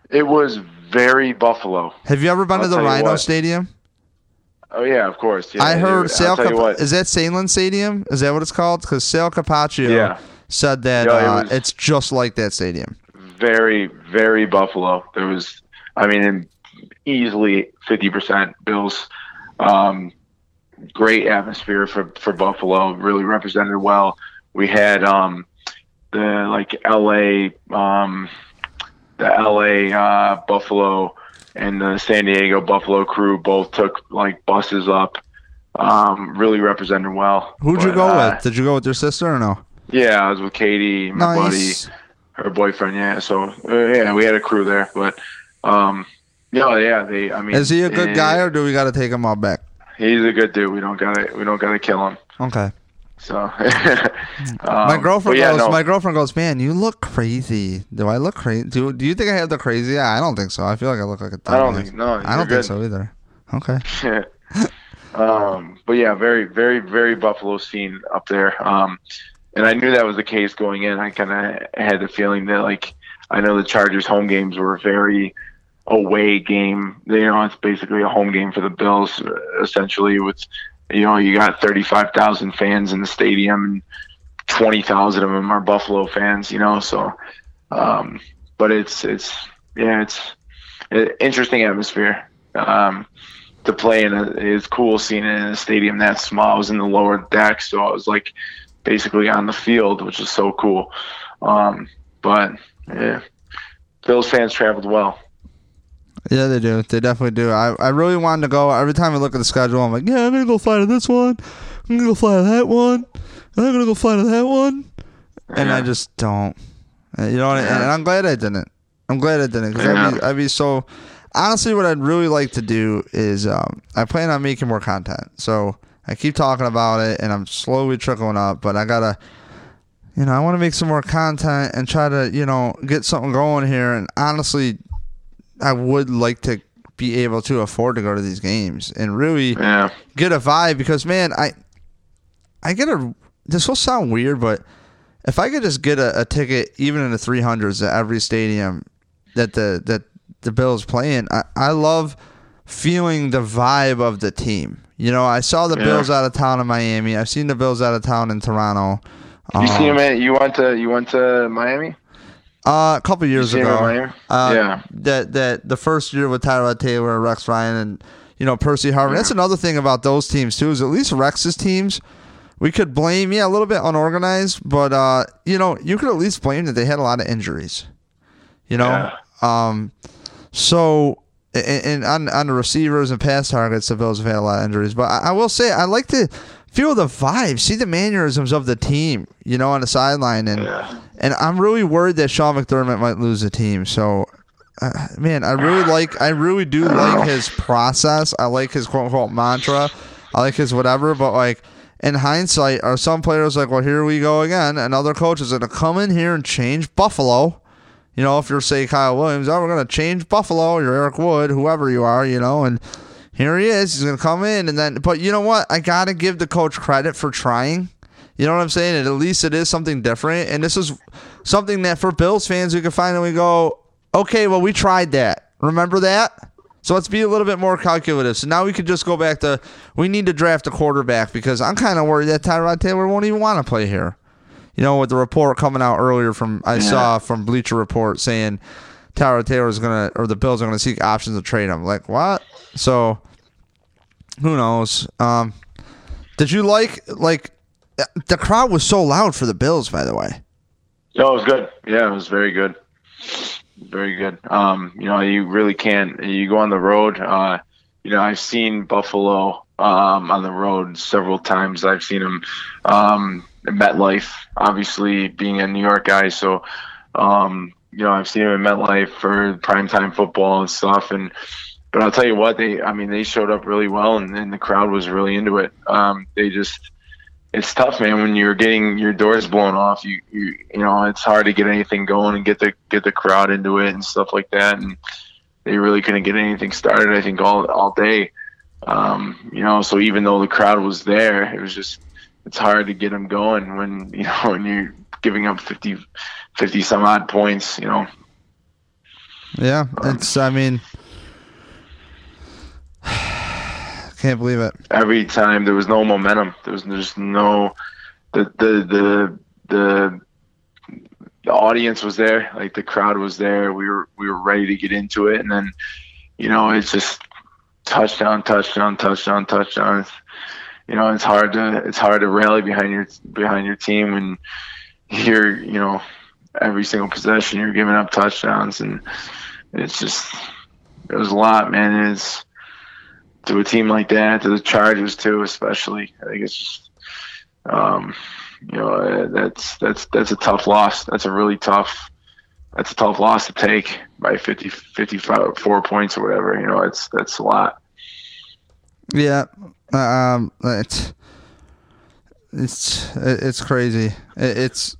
It was very Buffalo.
Have you ever been
I'll
to the Rhino. Stadium?
Oh yeah, of course. Yeah,
I heard. Sal.
I'll tell you
Cap- is that Saneland Stadium? Is that what it's called? Because Sal Capaccio
Yeah.
said that
it
uh, it's just like that stadium.
very, very Buffalo. There was, I mean, easily fifty percent Bills. Um, great atmosphere for for Buffalo. Really represented well. We had um, the like L.A. Um, the L.A. Uh, Buffalo and the San Diego Buffalo crew both took like buses up. Um, really represented well.
Who'd you go
uh,
with? Did you go with your sister or no?
Yeah, I was with Katie, my buddy her boyfriend. Yeah, so uh, yeah, we had a crew there, but um, no, yeah, they. I mean,
Is he a good guy, or do we got to take him all back?
He's a good dude. We don't gotta, we don't gotta kill him.
Okay.
So, um,
my girlfriend
yeah,
goes.
no,
My girlfriend goes. Man, you look crazy. Do I look crazy? Do Do you think I have the crazy? Yeah, I don't think so. I feel like I look like a.
I don't think no.
I don't think so either. Okay.
um, but yeah, very, very, very Buffalo scene up there. Um, and I knew that was the case going in. I kind of had the feeling that like I know the Chargers home games were very away game. You know, it's basically a home game for the Bills, uh, essentially. With you know, you got thirty five thousand fans in the stadium, and twenty thousand of them are Buffalo fans. You know, so. Um, but it's it's yeah, it's an interesting atmosphere. Um, to play in a, it's cool seeing it in a stadium that small. I was in the lower deck, so I was like basically on the field, which is so cool. Um, but yeah, Bills fans traveled well.
Yeah, they do. They definitely do. I, I really wanted to go. Every time I look at the schedule, I'm like, yeah, I'm gonna go fly to this one. I'm gonna go fly to that one. I'm gonna go fly to that one. And I just don't. Uh, You know, what I- and, I'm glad I didn't. I'm glad I didn't because I'd, be, I'd be so. Honestly, what I'd really like to do is um, I plan on making more content. So I keep talking about it, and I'm slowly trickling up. But I gotta, you know, I want to make some more content and try to, you know, get something going here. And honestly, I would like to be able to afford to go to these games and really
Yeah,
get a vibe because man, I I get a this will sound weird, but if I could just get a, a ticket even in the three hundreds at every stadium that the that the Bills playing, I, I love feeling the vibe of the team. You know, I saw the
Yeah.
Bills out of town in Miami. I've seen the Bills out of town in Toronto.
you
Um,
see? At, you went to you went to Miami?
Uh, a couple years
see him in
ago. Uh,
Yeah.
That that the first year with Tyrod Taylor and Rex Ryan and you know Percy Harvin. That's another thing about those teams too. Is at least Rex's teams. We could blame, yeah, a little bit unorganized, but uh, you know, you could at least blame that they had a lot of injuries. You know, um, so and, and on on the receivers and pass targets, the Bills have had a lot of injuries. But I, I will say, I like to feel the vibe, see the mannerisms of the team, you know, on the sideline, and
Yeah.
and I'm really worried that Sean McDermott might lose the team. So, uh, man, I really like, I really do like his process. I like his quote unquote mantra. I like his whatever. But like in hindsight, are some players like, well, here we go again. Another coach is going to come in here and change Buffalo. You know, if you're say Kyle Williams, oh, we're going to change Buffalo. You're Eric Wood, whoever you are, you know, and here he is. He's going to come in and then, but you know what? I got to give the coach credit for trying. You know what I'm saying? And at least it is something different. And this is something that for Bills fans, we can we go, okay, well, we tried that. Remember that? So let's be a little bit more calculative. So now we could just go back to we need to draft a quarterback because I'm kind of worried that Tyrod Taylor won't even want to play here. You know, with the report coming out earlier from I saw from Bleacher Report saying Tyrod Taylor is gonna or the Bills are gonna seek options to trade him. Like what? So who knows? Um, did you like like the crowd was so loud for the Bills? By the way,
No, it was good. Yeah, it was very good. Very good. Um, you know, you really can't. You go on the road. Uh, you know, I've seen Buffalo um, on the road several times. I've seen them um, MetLife, obviously being a New York guy. So, um, you know, I've seen them in MetLife for primetime football and stuff. And but I'll tell you what, they. I mean, they showed up really well, and, and the crowd was really into it. Um, they just it's tough, man. When you're getting your doors blown off, you, you you know it's hard to get anything going and get the get the crowd into it and stuff like that. And they really couldn't get anything started. I think all all day. Um, you know, so even though the crowd was there, it was just it's hard to get them going when you know when you're giving up 50, 50 some odd points. You know,
yeah, it's. I mean, can't believe it.
every time there was no momentum. There was just no the the the the the audience was there, like the crowd was there. We were we were ready to get into it, and then you know it's just touchdown, touchdown, touchdown, touchdown. You know it's hard to it's hard to rally behind your behind your team when you're you know every single possession you're giving up touchdowns, and it's just it was a lot, man. It's to a team like that, to the Chargers too, especially. I think it's just, um, you know, uh, that's that's that's a tough loss. That's a really tough. That's a tough loss to take by 50, 55, four points or whatever. You know, it's that's a lot.
Yeah, um, it's it's it's crazy. It's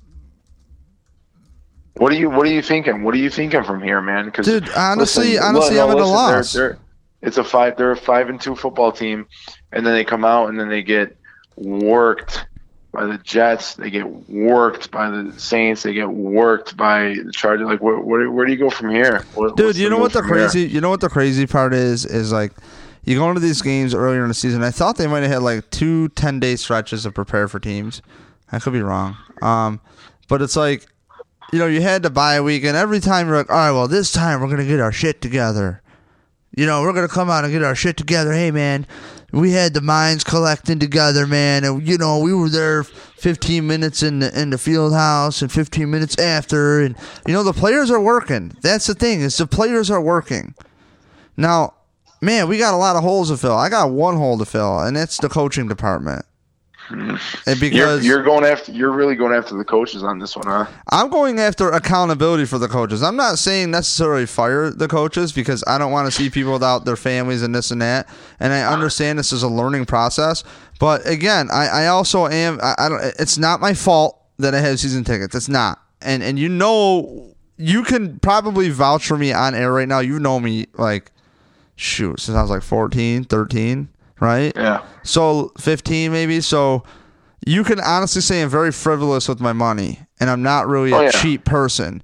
What are you What are you thinking? What are you thinking from here, man? 'Cause
Dude, honestly-
listen,
honestly,
no,
I'm at a
they're-
loss.
they're- it's a five. They're a five and two football team, and then they come out and then they get worked by the Jets. They get worked by the Saints. They get worked by the Chargers. Like, where, where, where do you go from here, What-
dude. You know what the
from here?
crazy? You know what the crazy part is? Is like you go into these games earlier in the season. I thought they might have had like two 10 day stretches to prepare for teams. I could be wrong. Um, but it's like you know you had to buy a week, and every time you're like, all right, well this time we're gonna get our shit together. You know, we're gonna come out and get our shit together. Hey, man, we had the minds collecting together, man, and you know we were there 15 minutes in the in the field house and 15 minutes after, and you know the players are working. That's the thing is the players are working. Now, man, we got a lot of holes to fill. I got one hole to fill, and it's the coaching department. And
You're,
because
you're going after. You're really going after the coaches on this one, huh?
I'm going after accountability for the coaches. I'm not saying necessarily fire the coaches because I don't want to see people without their families and this and that. And I understand this is a learning process. But again, I, I also am. I, I don't. It's not my fault that I have season tickets. It's not. And and you know, you can probably vouch for me on air right now. You know me like, shoot, since I was like 14, 13, right?
Yeah.
So 15 maybe. So you can honestly say I'm very frivolous with my money and I'm not really
Oh,
a
yeah.
cheap person.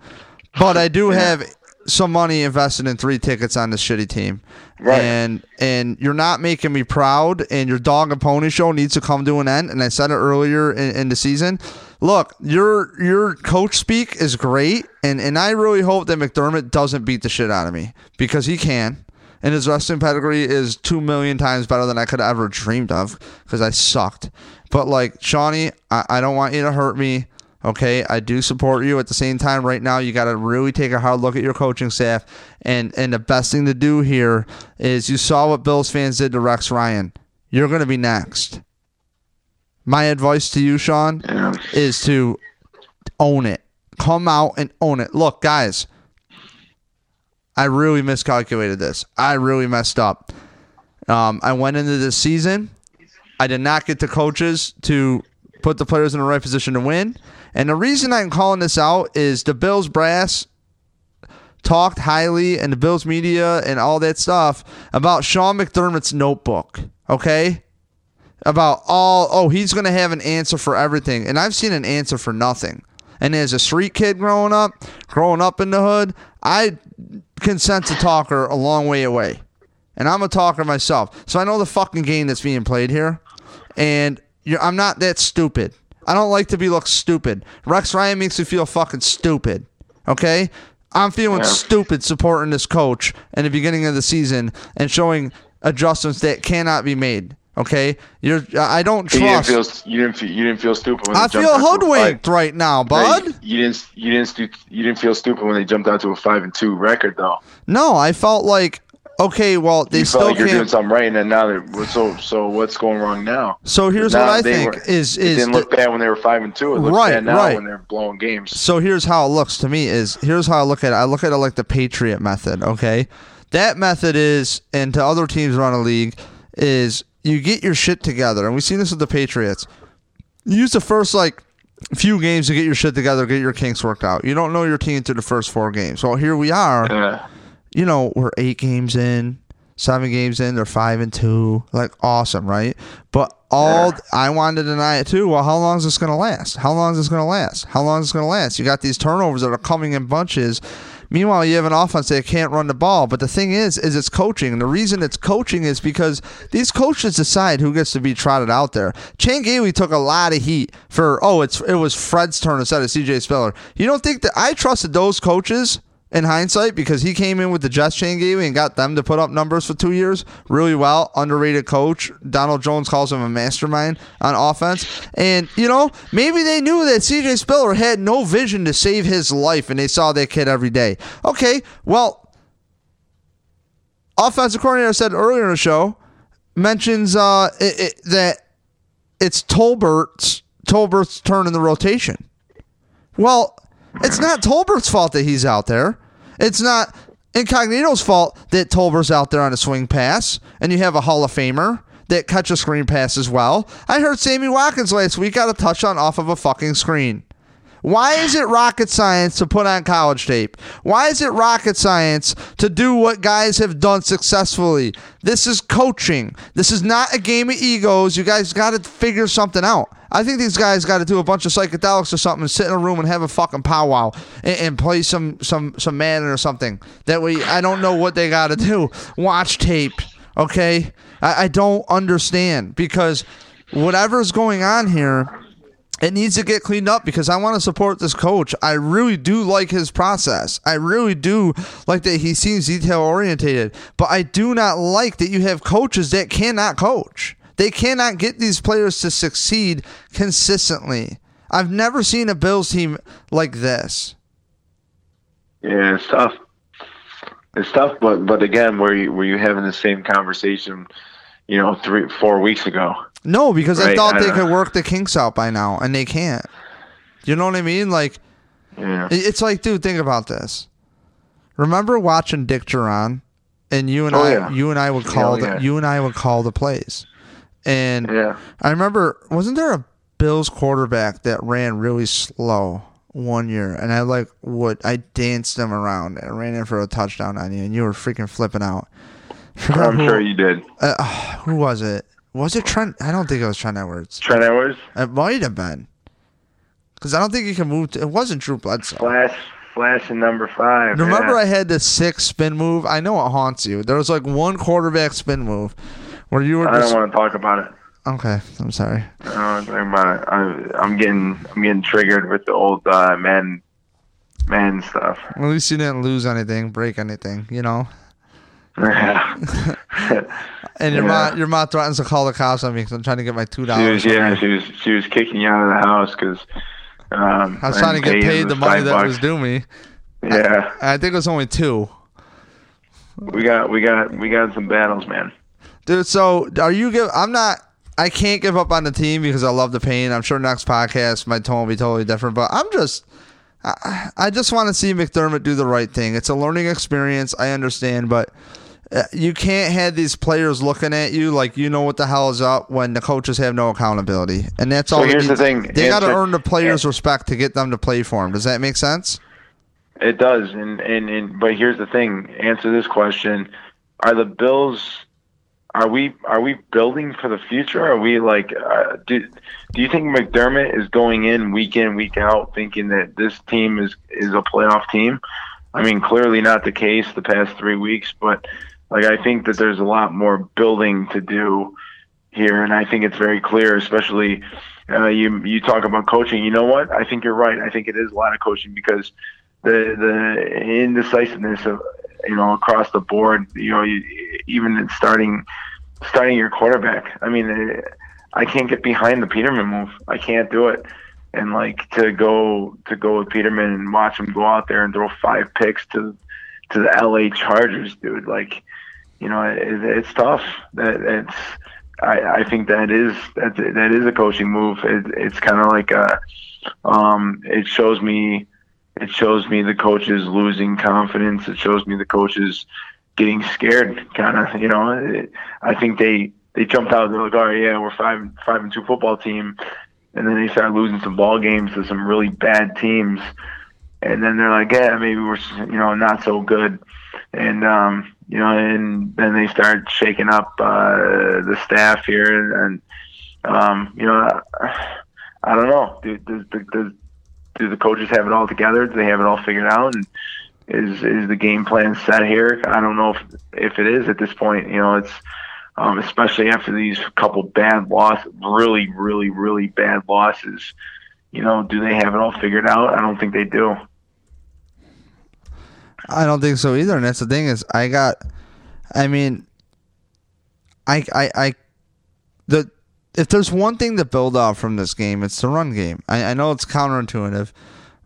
But I do have some money invested in three tickets on this shitty team.
Right.
And and you're not making me proud and your dog and pony show needs to come to an end and I said it earlier in, in the season. look, your your coach speak is great, and and I really hope that McDermott doesn't beat the shit out of me because he can, and his wrestling pedigree is two million times better than I could have ever dreamed of because I sucked. But like Shawnee, I, I don't want you to hurt me. Okay, I do support you. At the same time, right now, you got to really take a hard look at your coaching staff. And and the best thing to do here is you saw what Bills fans did to Rex Ryan. You're going to be next. My advice to you, Sean, is to own it. Come out and own it. Look, guys, I really miscalculated this. I really messed up. Um, I went into this season. I did not get the coaches to put the players in the right position to win. And the reason I'm calling this out is the Bills brass talked highly and the Bills media and all that stuff about Sean McDermott's notebook. Okay? About all, oh, he's going to have an answer for everything. And I've seen an answer for nothing. And as a street kid growing up, growing up in the hood, I can sense a talker a long way away. And I'm a talker myself. So I know the fucking game that's being played here. And you're, I'm not that stupid. I don't like to be looked stupid. Rex Ryan makes me feel fucking stupid. Okay? I'm feeling
Yeah.
stupid supporting this coach in the beginning of the season and showing adjustments that cannot be made. Okay? You're I don't
You didn't
trust
feel you didn't feel, you didn't feel stupid. When
I
they jumped
feel
out to a five-
hoodwinked right now, bud.
Hey, you didn't you didn't stu- you didn't feel stupid when they jumped out to a five and two record though.
No, I felt like okay, well they
you
still
felt like you're doing something right, and then now they're so so. What's going wrong now?
So here's
Now
what I think
were-
is
It
is
didn't
the-
look bad when they were five and two. It looks
Right,
bad now
right.
when they're blowing games.
so here's how it looks to me is here's how I look at it. I look at it like the Patriot method, okay? That method is and to other teams around the league is you get your shit together. And we've seen this with the Patriots. You use the first like few games to get your shit together, get your kinks worked out. You don't know your team through the first four games. Well, here we are.
Yeah.
you know, we're eight games in, seven games in, they're five and two. Like awesome, right? But all
Yeah.
I wanted to deny it too. Well, how long is this gonna last? How long is this gonna last? How long is this gonna last? You got these turnovers that are coming in bunches. Meanwhile, you have an offense that can't run the ball. But the thing is, is it's coaching. And the reason it's coaching is because these coaches decide who gets to be trotted out there. Chan Gailey took a lot of heat for oh, it's it was Fred's turn instead of CJ Spiller. You don't think that I trusted those coaches in hindsight because he came in with the Jets chain game and got them to put up numbers for two years really well. Underrated coach. Donald Jones calls him a mastermind on offense. And, you know, maybe they knew that CJ Spiller had no vision to save his life and they saw that kid every day. Okay, well, offensive coordinator said earlier in the show mentions uh, it, it, that it's Tolbert's Tolbert's turn in the rotation. Well, it's not Tolbert's fault that he's out there. It's not Incognito's fault that Tolbert's out there on a swing pass, and you have a Hall of Famer that catch a screen pass as well. I heard Sammy Watkins last week got a touchdown off of a fucking screen. Why is it rocket science to put on college tape? Why is it rocket science to do what guys have done successfully? This is coaching. This is not a game of egos. You guys got to figure something out. I think these guys got to do a bunch of psychedelics or something, and sit in a room and have a fucking powwow and, and play some some some Madden or something. That way, I don't know what they got to do. Watch tape, okay? I, I don't understand because whatever's going on here it needs to get cleaned up because I want to support this coach. I really do like his process. I really do like that he seems detail orientated, but I do not like that you have coaches that cannot coach. They cannot get these players to succeed consistently. I've never seen a Bills team like this.
Yeah, it's tough. It's tough, but but again, were you were you having the same conversation, you know, three four weeks ago?
No, because I thought
I
they
know.
could work the kinks out by now, and they can't. You know what I mean? Like,
Yeah.
It's like, dude, think about this. Remember watching Dick Jauron, and you and
Oh,
I,
yeah.
you and I would call the,
yeah.
you and I would call the plays, and
Yeah.
I remember, wasn't there a Bills quarterback that ran really slow one year, and I like would I danced him around and ran in for a touchdown on you, and you were freaking flipping out.
I'm sure you did.
uh, who was it? Was it Trent? I don't think it was Trent Edwards.
Trent Edwards,
It might have been, because I don't think he can move. To, it wasn't Drew Bledsoe.
Flash, Flash, and number five.
Remember,
yeah.
I had the six spin move. I know it haunts you. There was like one quarterback spin move where you were
I
just
don't want to talk about it.
Okay, I'm sorry.
Uh, talking about I, I'm getting I'm getting triggered with the old uh, man man stuff.
At least you didn't lose anything, break anything, you know.
Yeah.
And your
Yeah.
mom, your mom threatens to call the cops on me because I'm trying to get my two dollars.
she was yeah she was she was kicking you out of the house because um,
I was trying to get paid the money that
bucks.
was due me.
Yeah,
I think it was only two.
we got we got we got some battles, man.
Dude, so are you give? I'm not. I can't give up on the team because I love the pain. I'm sure next podcast my tone will be totally different, but I'm just. I, I just want to see McDermott do the right thing. It's a learning experience. I understand, but you can't have these players looking at you like you know what the hell is up when the coaches have no accountability, and that's
So
all. they
here's the thing,
They got to earn the players' respect to get them to play for them. Does that make sense?
It does, and, and and but here's the thing. Answer this question: Are the Bills? Are we are we building for the future? Are we like uh, do do you think McDermott is going in week in week out thinking that this team is is a playoff team? I mean, clearly not the case the past three weeks, but like I think that there's a lot more building to do here, and I think it's very clear, especially uh, you you talk about coaching. You know what? I think you're right. I think it is a lot of coaching because the the indecisiveness of you know across the board. You know, you, even in starting starting your quarterback. I mean, eh, I can't get behind the Peterman move. I can't do it. And like to go to go with Peterman and watch him go out there and throw five picks to to the LA Chargers, dude. Like, you know, it, it's tough. That it's. I, I think that is that that is a coaching move. It, it's kind of like a, um, it shows me it shows me the coaches losing confidence. It shows me the coaches getting scared, kind of. You know, it, I think they they jumped out. They're like, right, yeah, we're five five and two football team, and then they start losing some ball games to some really bad teams, and then they're like, yeah, maybe we're you know not so good, and um, you know, and then they start shaking up uh, the staff here, and um, you know, I don't know. Do, does, does, do the coaches have it all together? Do they have it all figured out? And is is the game plan set here? I don't know if if it is at this point. You know, it's um, especially after these couple bad losses, really, really, really bad losses. You know, do they have it all figured out? I don't think they do.
I don't think so either. And that's the thing is, I got, I mean, I, I, I, the if there's one thing to build off from this game, it's the run game. I, I know it's counterintuitive,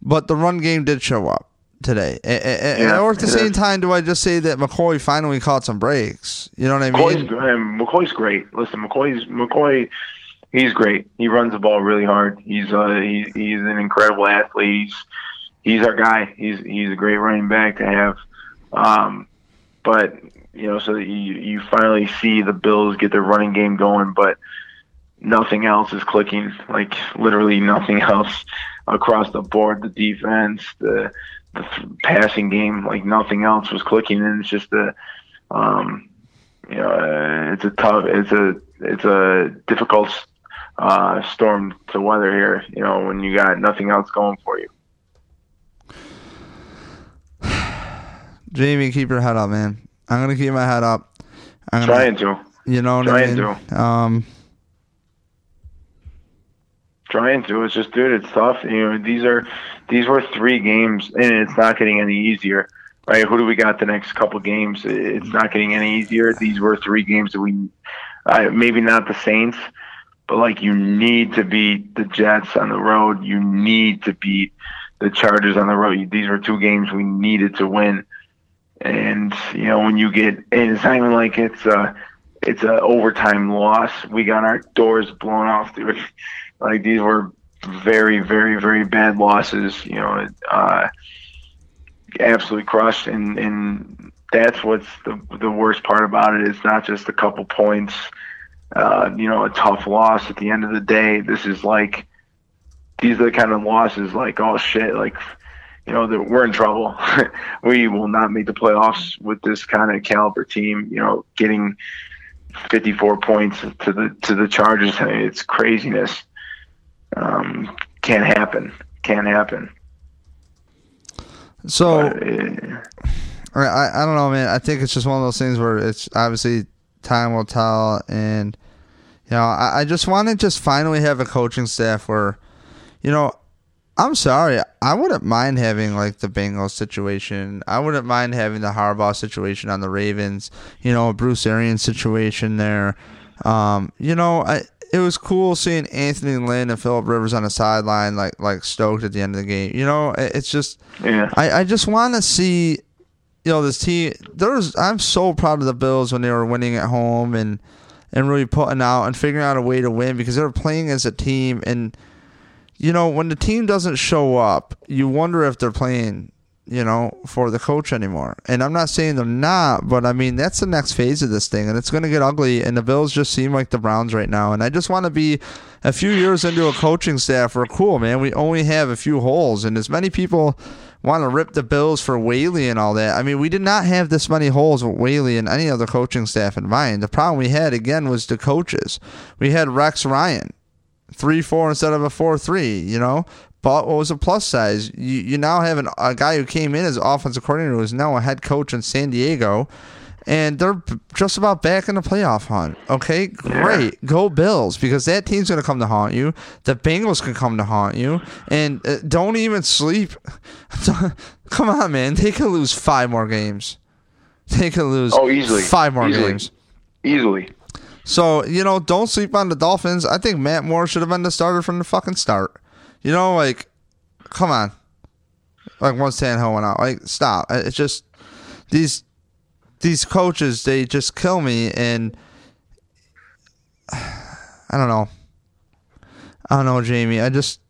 but the run game did show up today. A- a- a-
Yeah,
or at the same
is.
time, do I just say that McCoy finally caught some breaks? You know what I
McCoy's,
mean?
um, McCoy's great. Listen, McCoy's McCoy. He's great. He runs the ball really hard. He's uh he, he's an incredible athlete. He's he's our guy. He's he's a great running back to have. Um, but you know, so you you finally see the Bills get their running game going, but nothing else is clicking. Like literally nothing else across the board. The defense, the the passing game, like nothing else was clicking, and it's just a um, you know, uh, it's a tough, it's a, it's a difficult uh, storm to weather here. You know, when you got nothing else going for you.
Jamie, keep your head up, man. I'm gonna keep my head up. I'm gonna,
Trying to,
you know what I
trying
mean? Um,
trying to. It's just, dude, it's tough. You know, these are, these were three games, and it's not getting any easier. Right? Who do we got the next couple games? It's not getting any easier. These were three games that we, uh, maybe not the Saints, but like you need to beat the Jets on the road. You need to beat the Chargers on the road. These were two games we needed to win. And you know when you get, and it's not even like it's a, it's a overtime loss. We got our doors blown off. Like these were very, very, very bad losses. You know, uh, absolutely crushed, and and that's what's the the worst part about it. It's not just a couple points. Uh, you know, a tough loss at the end of the day. This is like these are the kind of losses like oh shit like you know that we're in trouble. we will not make the playoffs with this kind of caliber team. You know, getting 54 points to the to the Chargers. I mean, it's craziness. Um, can't happen. Can't happen.
so.
But, uh,
I, I don't know, man. I think it's just one of those things where it's obviously time will tell, and You know, I, I just want to just finally have a coaching staff where, you know, I'm sorry, I wouldn't mind having like the Bengals situation. I wouldn't mind having the Harbaugh situation on the Ravens. You know, Bruce Arians situation there. Um, you know, I it was cool seeing Anthony Lynn and Philip Rivers on the sideline, like like stoked at the end of the game. You know, it's just
yeah.
I I just want to see, you know, this team. There's I'm so proud of the Bills when they were winning at home and and really putting out and figuring out a way to win because they were playing as a team and. You know, when the team doesn't show up, you wonder if they're playing you know, for the coach anymore. And I'm not saying they're not, but I mean that's the next phase of this thing, and it's going to get ugly. And the Bills just seem like the Browns right now. And I just want to be a few years into a coaching staff. We're cool, man. We only have a few holes, and as many people want to rip the Bills for Whaley and all that. I mean, we did not have this many holes with Whaley and any other coaching staff in mind. The problem we had again was the coaches. We had Rex Ryan three four instead of a four three. You know, but what was a plus size? You, you now have an, a guy who came in as offensive coordinator who is now a head coach in San Diego, and they're just about back in the playoff hunt. Okay, great, yeah. go Bills because that team's going to come to haunt you. The Bengals can come to haunt you, and uh, don't even sleep. come on, man, they could lose five more games. They could lose
oh easily
five more
easily.
games
easily.
So you know, don't sleep on the Dolphins. I think Matt Moore should have been the starter from the fucking start. You know, like, come on. Like once Tannehill went out, like stop. It's just these these coaches they just kill me, and I don't know. I don't know, Jamie. I just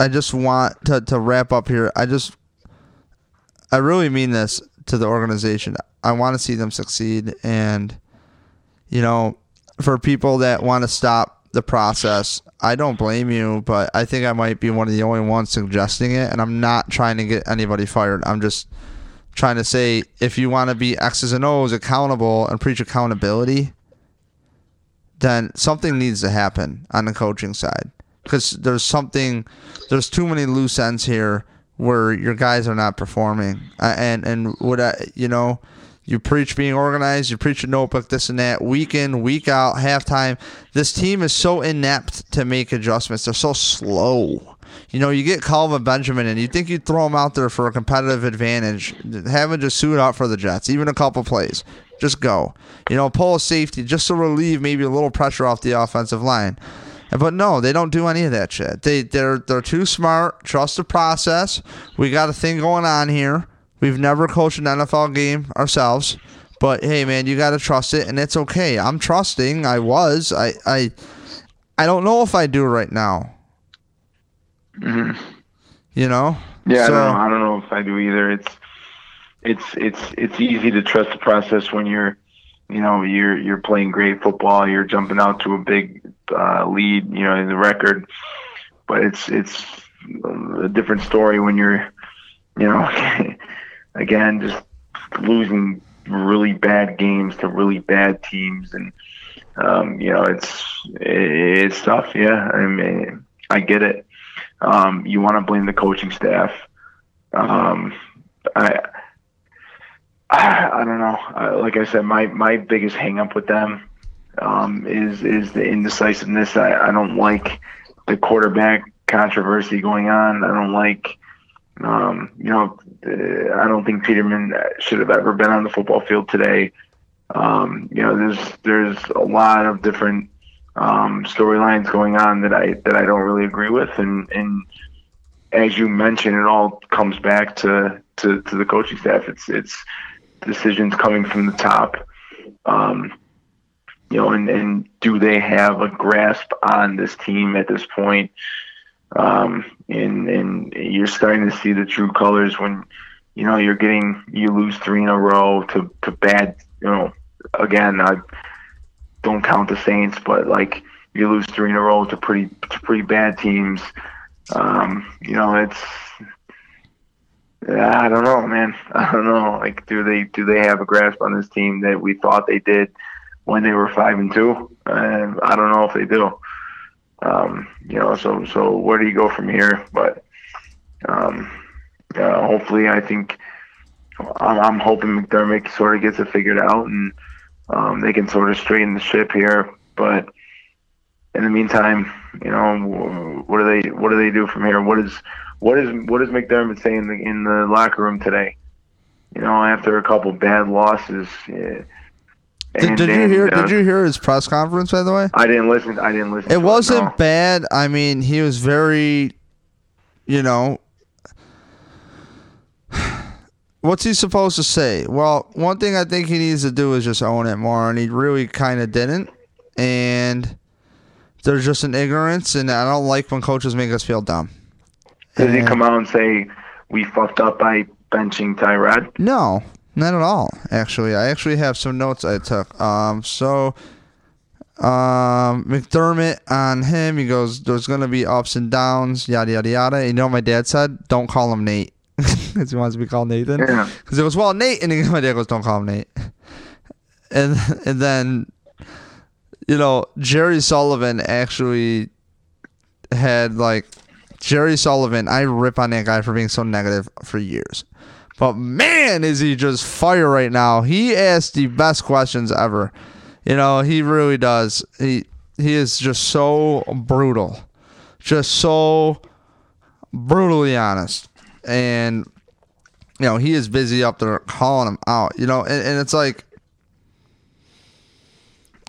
I just want to to wrap up here. I just I really mean this to the organization. I want to see them succeed, and you know, for people that want to stop the process. I don't blame you, but I think I might be one of the only ones suggesting it, and I'm not trying to get anybody fired. I'm just trying to say if you want to be X's and O's accountable and preach accountability, then something needs to happen on the coaching side because there's something, there's too many loose ends here where your guys are not performing, and and what I, you know you preach being organized. You preach a notebook, this and that, week in, week out, halftime. This team is so inept to make adjustments. They're so slow. You know, you get Kelvin Benjamin and you think you'd throw him out there for a competitive advantage. Have him just suit out for the Jets, even a couple plays. Just go. You know, pull a safety just to relieve maybe a little pressure off the offensive line. But no, they don't do any of that shit. They they're they're too smart. Trust the process. We got a thing going on here. We've never coached an NFL game ourselves, but hey, man, you got to trust it, and it's okay. I'm trusting. I was. I. I. I don't know if I do right now.
Mm-hmm.
You know.
Yeah, so, I don't know. I don't know if I do either. It's. It's it's it's easy to trust the process when you're, you know, you're you're playing great football. You're jumping out to a big uh, lead, you know, in the record. But it's it's a different story when you're, you know. again, just losing really bad games to really bad teams, and um, you know, it's it's tough. Yeah, I mean, I get it. Um, you want to blame the coaching staff. Um, I, I, I don't know. Uh, like I said, my my biggest hangup with them um, is is the indecisiveness. I, I don't like the quarterback controversy going on. I don't like um, you know, uh, I don't think Peterman should have ever been on the football field today. Um, you know, there's there's a lot of different um, storylines going on that I that I don't really agree with, and and as you mentioned, it all comes back to to, to the coaching staff. It's it's decisions coming from the top. Um, you know, and, and do they have a grasp on this team at this point? Um, and and you're starting to see the true colors when you know you're getting you lose three in a row to to bad. You know, again, I don't count the Saints, but like you lose three in a row to pretty to pretty bad teams. Um, you know, it's I don't know, man. I don't know. Like, do they do they have a grasp on this team that we thought they did when they were five and two? Uh, I don't know if they do. Um, you know, so so where do you go from here? But um, uh, hopefully, I think I'm, I'm, hoping McDermott sort of gets it figured out and um, they can sort of straighten the ship here. But in the meantime, you know, what do they what do they do from here? What is what is what is McDermott saying in the, in the locker room today? You know, after a couple bad losses. Yeah,
did, did you hear? Uh, did you hear his press conference? By the way,
I didn't listen. I didn't listen.
It wasn't
it, no.
bad. I mean, he was very, you know, what's he supposed to say? Well, one thing I think he needs to do is just own it more, and he really kind of didn't. And there's just an ignorance, and I don't like when coaches make us feel dumb.
Does he come out and say we fucked up by benching Tyrod?
No, not at all. Actually, I actually have some notes I took. Um, so um, McDermott on him, he goes, "There's gonna be ups and downs, yada yada yada." You know, what my dad said, "Don't call him Nate," because he wants to be called Nathan.
Yeah.
Because it was well Nate, and my dad goes, "Don't call him Nate." And and then, you know, Jerry Sullivan actually had like Jerry Sullivan, I rip on that guy for being so negative for years. But man, is he just fire right now. He asks the best questions ever. You know, he really does. He he is just so brutal. Just so brutally honest. And you know, he is busy up there calling him out. You know, and, and it's like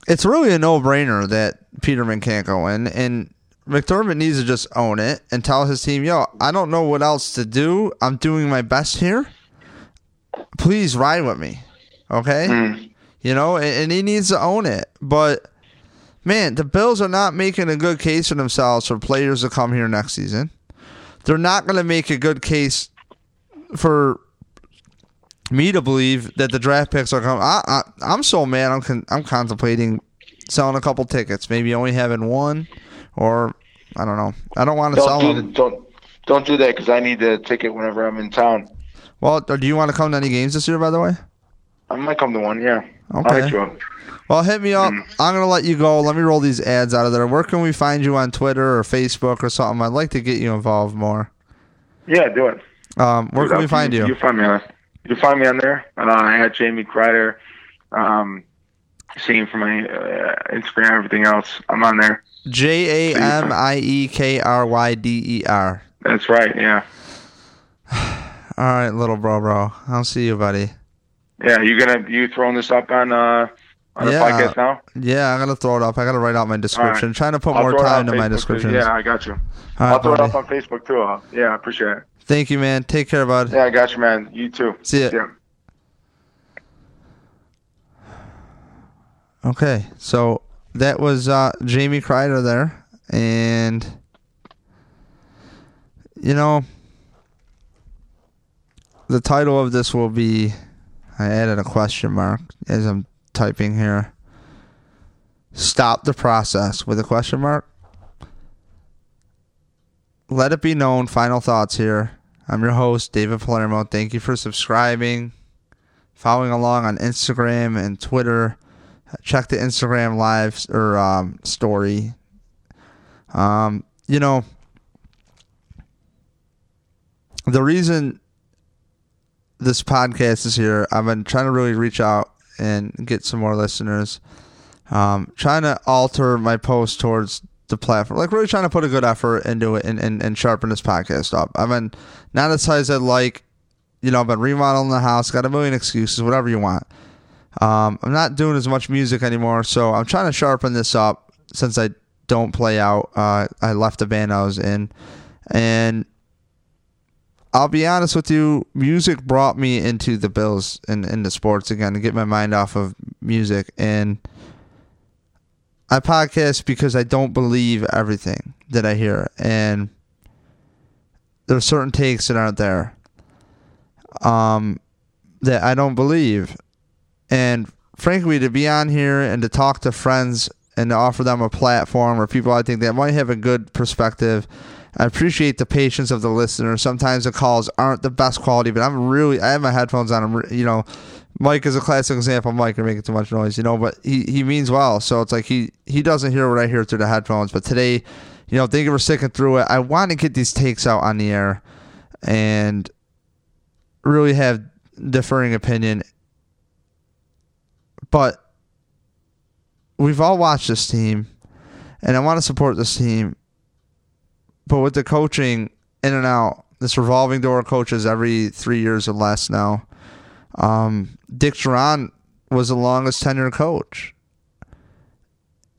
it's really a no brainer that Peterman can't go in and McDermott needs to just own it and tell his team, yo, I don't know what else to do. I'm doing my best here. Please ride with me. Okay?
Mm.
You know, and, and, he needs to own it. But man, the Bills are not making a good case for themselves for players to come here next season. They're not going to make a good case for me to believe that the draft picks are coming. I, I, I'm so mad. I'm con- I'm contemplating selling a couple tickets, maybe only having one or I don't know. I don't want to sell
do, Don't don't do that because I need the ticket whenever I'm in town.
Well, do you want to come to any games this year? By the way,
I might come to one. Yeah.
Okay.
I'll hit you up.
Well, hit me up. Mm. I'm gonna let you go. Let me roll these ads out of there. Where can we find you on Twitter or Facebook or something? I'd like to get you involved more.
Yeah, do it.
Um, where can we find you?
You find me on. You find me on there. Uh, I had Jamie Kryder. Um, same for my uh, Instagram, everything else. I'm on there.
J A M I E K R Y D E R.
That's right. Yeah.
All right, little bro, bro. I'll see you, buddy.
Yeah, you gonna you throwing this up on uh on the
yeah,
podcast now?
Yeah, I'm gonna throw it up. I gotta write out my description. Right. Trying to put
I'll
more time into my description.
Yeah, I got you.
All
I'll
right,
throw
buddy.
it up on Facebook too. Uh, yeah, I appreciate it.
Thank you, man. Take care, bud.
Yeah, I got you, man. You too.
See ya.
Yeah.
Okay, so that was uh, Jamie Kryder there, and you know the title of this will be. I added a question mark as I'm typing here. Stop the process with a question mark. Let it be known. Final thoughts here. I'm your host, David Palermo. Thank you for subscribing, following along on Instagram and Twitter check the Instagram live or um, story. Um, you know, the reason this podcast is here, I've been trying to really reach out and get some more listeners. Um, trying to alter my post towards the platform, like really trying to put a good effort into it and, and, and sharpen this podcast up. I've been not as high as I'd like. You know, I've been remodeling the house, got a million excuses, whatever you want. Um, I'm not doing as much music anymore, so I'm trying to sharpen this up since I don't play out. Uh, I left the band I was in, and I'll be honest with you, music brought me into the Bills and into sports again to get my mind off of music. And I podcast because I don't believe everything that I hear, and there's certain takes that aren't there. Um, that I don't believe, and frankly, to be on here and to talk to friends and to offer them a platform or people I think that might have a good perspective. I appreciate the patience of the listener. Sometimes the calls aren't the best quality, but I'm really I have my headphones on. I'm you know, Mike is a classic example. Mike are making too much noise, you know, but he, he means well. So it's like he he doesn't hear what I hear through the headphones. But today, you know, thank you for sticking through it. I want to get these takes out on the air and really have differing opinion but we've all watched this team, and I want to support this team. But with the coaching in and out, this revolving door of coaches every three years or less now. Um, Dick Jauron was the longest tenured coach.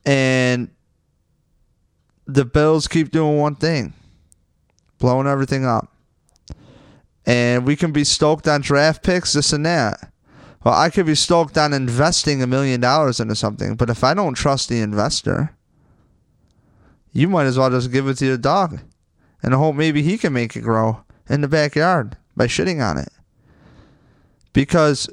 And the Bills keep doing one thing blowing everything up. And we can be stoked on draft picks, this and that. Well, I could be stoked on investing a million dollars into something, but if I don't trust the investor, you might as well just give it to your dog and hope maybe he can make it grow in the backyard by shitting on it. Because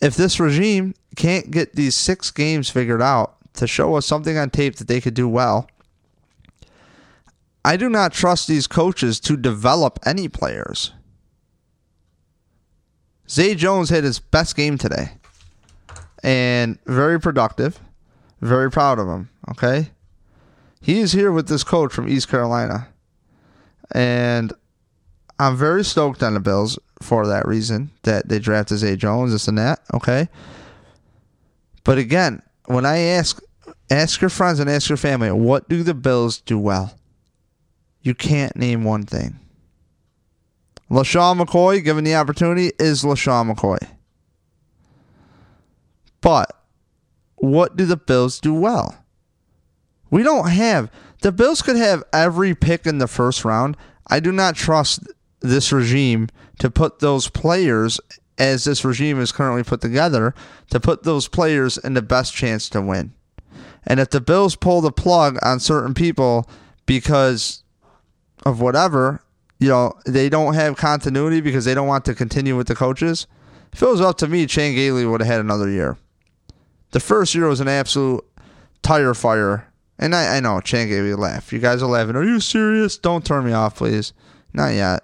if this regime can't get these six games figured out to show us something on tape that they could do well, I do not trust these coaches to develop any players. Zay Jones had his best game today and very productive. Very proud of him. Okay. He is here with this coach from East Carolina. And I'm very stoked on the Bills for that reason that they drafted Zay Jones, this and that. Okay. But again, when I ask ask your friends and ask your family, what do the Bills do well? You can't name one thing. LeSean McCoy, given the opportunity, is LeSean McCoy. But what do the Bills do well? We don't have. The Bills could have every pick in the first round. I do not trust this regime to put those players, as this regime is currently put together, to put those players in the best chance to win. And if the Bills pull the plug on certain people because of whatever, you know, they don't have continuity because they don't want to continue with the coaches. If it was up to me, Chan Gailey would have had another year. The first year was an absolute tire fire. And I, I know, Chan Gailey laugh. You guys are laughing. Are you serious? Don't turn me off, please. Not yet.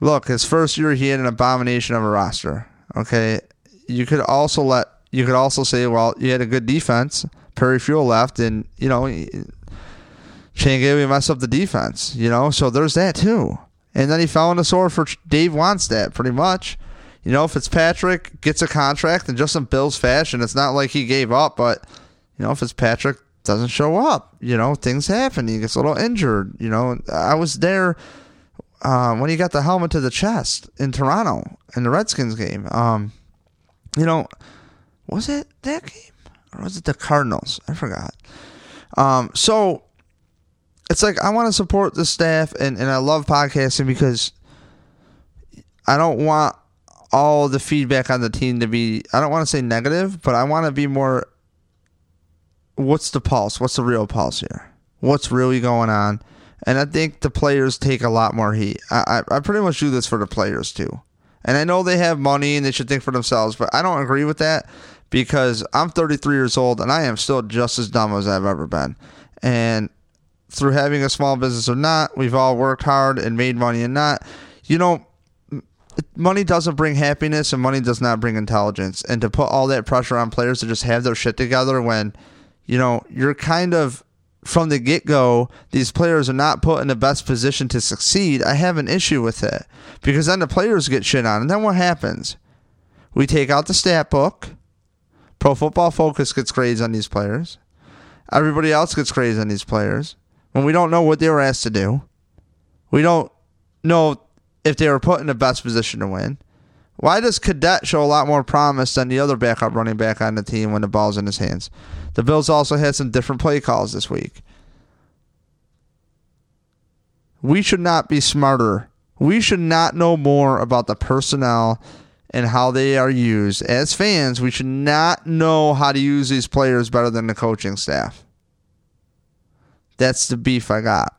Look, his first year he had an abomination of a roster. Okay. You could also let you could also say, well, you had a good defense. Perry Fewell left, and you know Chan Gailey messed up the defense, you know, so there's that too. And then he fell the sword for Dave Wannstedt, pretty much. You know, Fitzpatrick gets a contract in just some Bills fashion. It's not like he gave up, but, you know, Fitzpatrick doesn't show up. You know, things happen. He gets a little injured. You know, I was there uh, when he got the helmet to the chest in Toronto in the Redskins game. Um, you know, was it that game? Or was it the Cardinals? I forgot. Um, so it's like I want to support the staff and, and I love podcasting because I don't want all the feedback on the team to be I don't want to say negative, but I want to be more what's the pulse? What's the real pulse here? What's really going on? And I think the players take a lot more heat. I, I, I pretty much do this for the players too. And I know they have money and they should think for themselves, but I don't agree with that because I'm 33 years old and I am still just as dumb as I've ever been. And through having a small business or not, we've all worked hard and made money and not. You know, money doesn't bring happiness and money does not bring intelligence. And to put all that pressure on players to just have their shit together when, you know, you're kind of from the get go, these players are not put in the best position to succeed. I have an issue with it because then the players get shit on. And then what happens? We take out the stat book. Pro Football Focus gets grades on these players. Everybody else gets grades on these players when we don't know what they were asked to do. We don't know if they were put in the best position to win. Why does Cadet show a lot more promise than the other backup running back on the team when the ball's in his hands? The Bills also had some different play calls this week. We should not be smarter. We should not know more about the personnel and how they are used. As fans, we should not know how to use these players better than the coaching staff. That's the beef I got.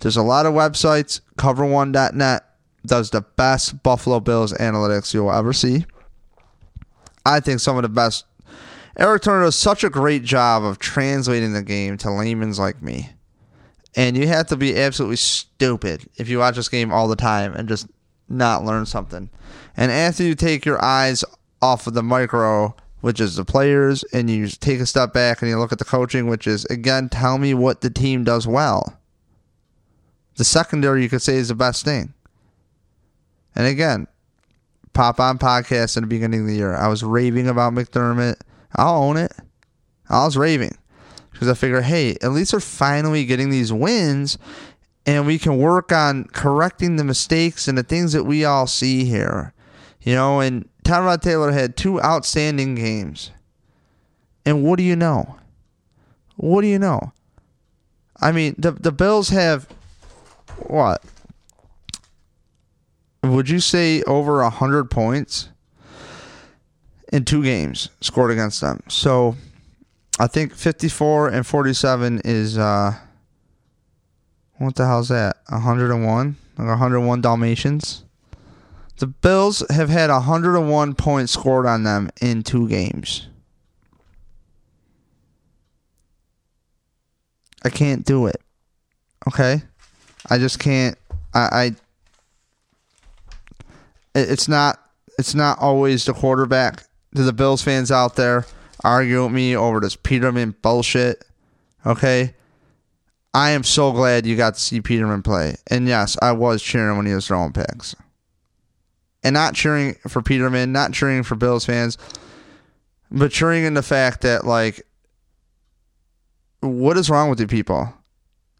There's a lot of websites. Cover1.net does the best Buffalo Bills analytics you'll ever see. I think some of the best. Eric Turner does such a great job of translating the game to layman's like me. And you have to be absolutely stupid if you watch this game all the time and just not learn something. And after you take your eyes off of the micro which is the players, and you take a step back and you look at the coaching, which is again, tell me what the team does well. The secondary, you could say, is the best thing. And again, pop on podcast in the beginning of the year. I was raving about McDermott. I'll own it. I was raving because I figure, hey, at least they're finally getting these wins, and we can work on correcting the mistakes and the things that we all see here. You know, and Tyrod Taylor had two outstanding games. And what do you know? What do you know? I mean, the the Bills have what? Would you say over a hundred points in two games scored against them? So I think fifty four and forty seven is uh what the hell's that? hundred and one? Like hundred and one Dalmatians? The Bills have had 101 points scored on them in two games. I can't do it. Okay? I just can't I, I it's not it's not always the quarterback. To the Bills fans out there argue with me over this Peterman bullshit. Okay? I am so glad you got to see Peterman play. And yes, I was cheering when he was throwing picks. And not cheering for Peterman, not cheering for Bills fans, but cheering in the fact that like what is wrong with you people?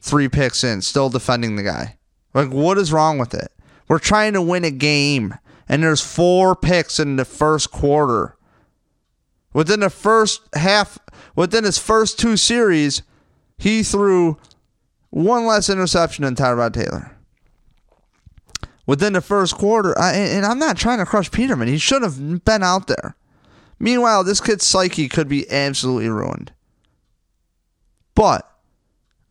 Three picks in, still defending the guy. Like, what is wrong with it? We're trying to win a game, and there's four picks in the first quarter. Within the first half, within his first two series, he threw one less interception than Tyrod Taylor. Within the first quarter, I, and I'm not trying to crush Peterman. He should have been out there. Meanwhile, this kid's psyche could be absolutely ruined. But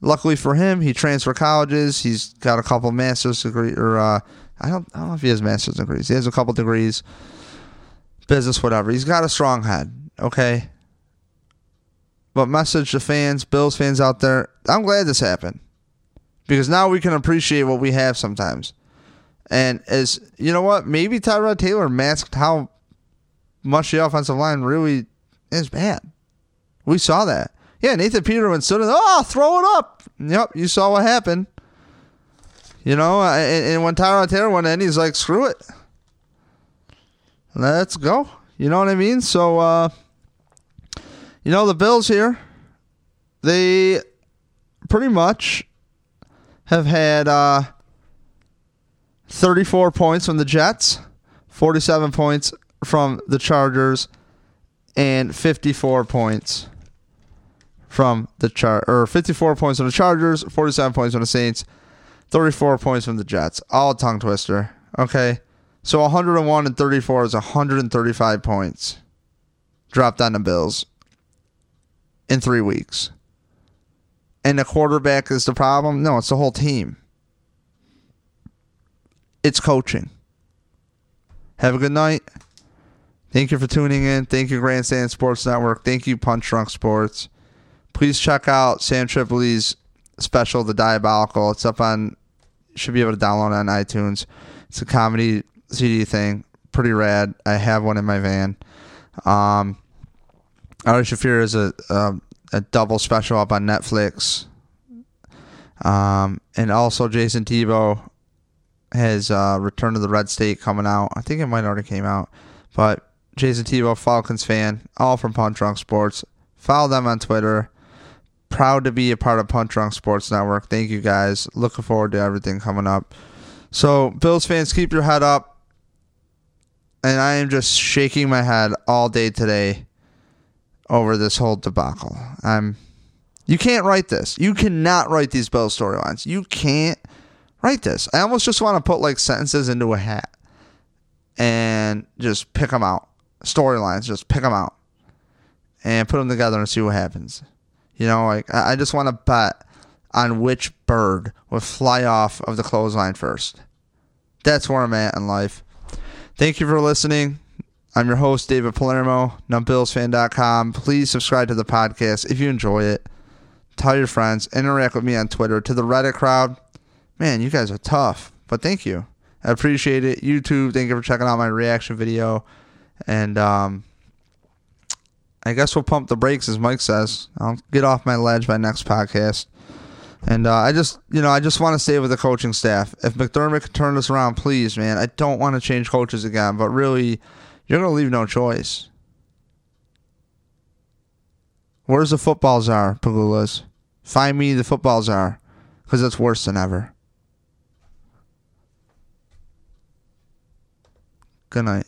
luckily for him, he transferred colleges. He's got a couple master's degree, or uh, I don't, I don't know if he has master's degrees. He has a couple degrees, business, whatever. He's got a strong head. Okay. But message to fans, Bills fans out there, I'm glad this happened because now we can appreciate what we have sometimes. And as you know, what maybe Tyrod Taylor masked how much the offensive line really is bad. We saw that. Yeah, Nathan Peterman stood in, oh, throw it up. Yep, you saw what happened. You know, and, and when Tyrod Taylor went in, he's like, screw it. Let's go. You know what I mean? So, uh, you know, the Bills here, they pretty much have had uh, 34 points from the Jets, 47 points from the Chargers, and 54 points from the char or 54 points from the Chargers, 47 points from the Saints, 34 points from the Jets. All tongue twister. Okay. So 101 and 34 is 135 points dropped on the Bills in three weeks. And the quarterback is the problem? No, it's the whole team. It's coaching. Have a good night. Thank you for tuning in. Thank you, Grandstand Sports Network. Thank you, Punch Drunk Sports please check out Sam Tripoli's special, The Diabolical. It's up on, should be able to download on iTunes. It's a comedy CD thing. Pretty rad. I have one in my van. Um, Ari Shaffir is a, a, a double special up on Netflix. Um, and also Jason Tebow has uh, Return to the Red State coming out. I think it might already came out, but Jason Tebow, Falcons fan, all from Punch Drunk Sports. Follow them on Twitter proud to be a part of Punch Drunk Sports Network. Thank you guys. Looking forward to everything coming up. So, Bills fans, keep your head up. And I am just shaking my head all day today over this whole debacle. I'm you can't write this. You cannot write these Bills storylines. You can't write this. I almost just want to put like sentences into a hat and just pick them out. Storylines, just pick them out and put them together and see what happens. You know, like I just want to bet on which bird would fly off of the clothesline first. That's where I'm at in life. Thank you for listening. I'm your host, David Palermo, numbbillsfan.com. Please subscribe to the podcast if you enjoy it. Tell your friends. Interact with me on Twitter. To the Reddit crowd, man, you guys are tough. But thank you. I appreciate it. YouTube, thank you for checking out my reaction video. And um, I guess we'll pump the brakes, as Mike says. I'll get off my ledge by next podcast. And uh, I just, you know, I just want to stay with the coaching staff. If McDermott can turn this around, please, man. I don't want to change coaches again, but really, you're going to leave no choice. Where's the football czar, Pegulas? Find me the football czar, because it's worse than ever. Good night.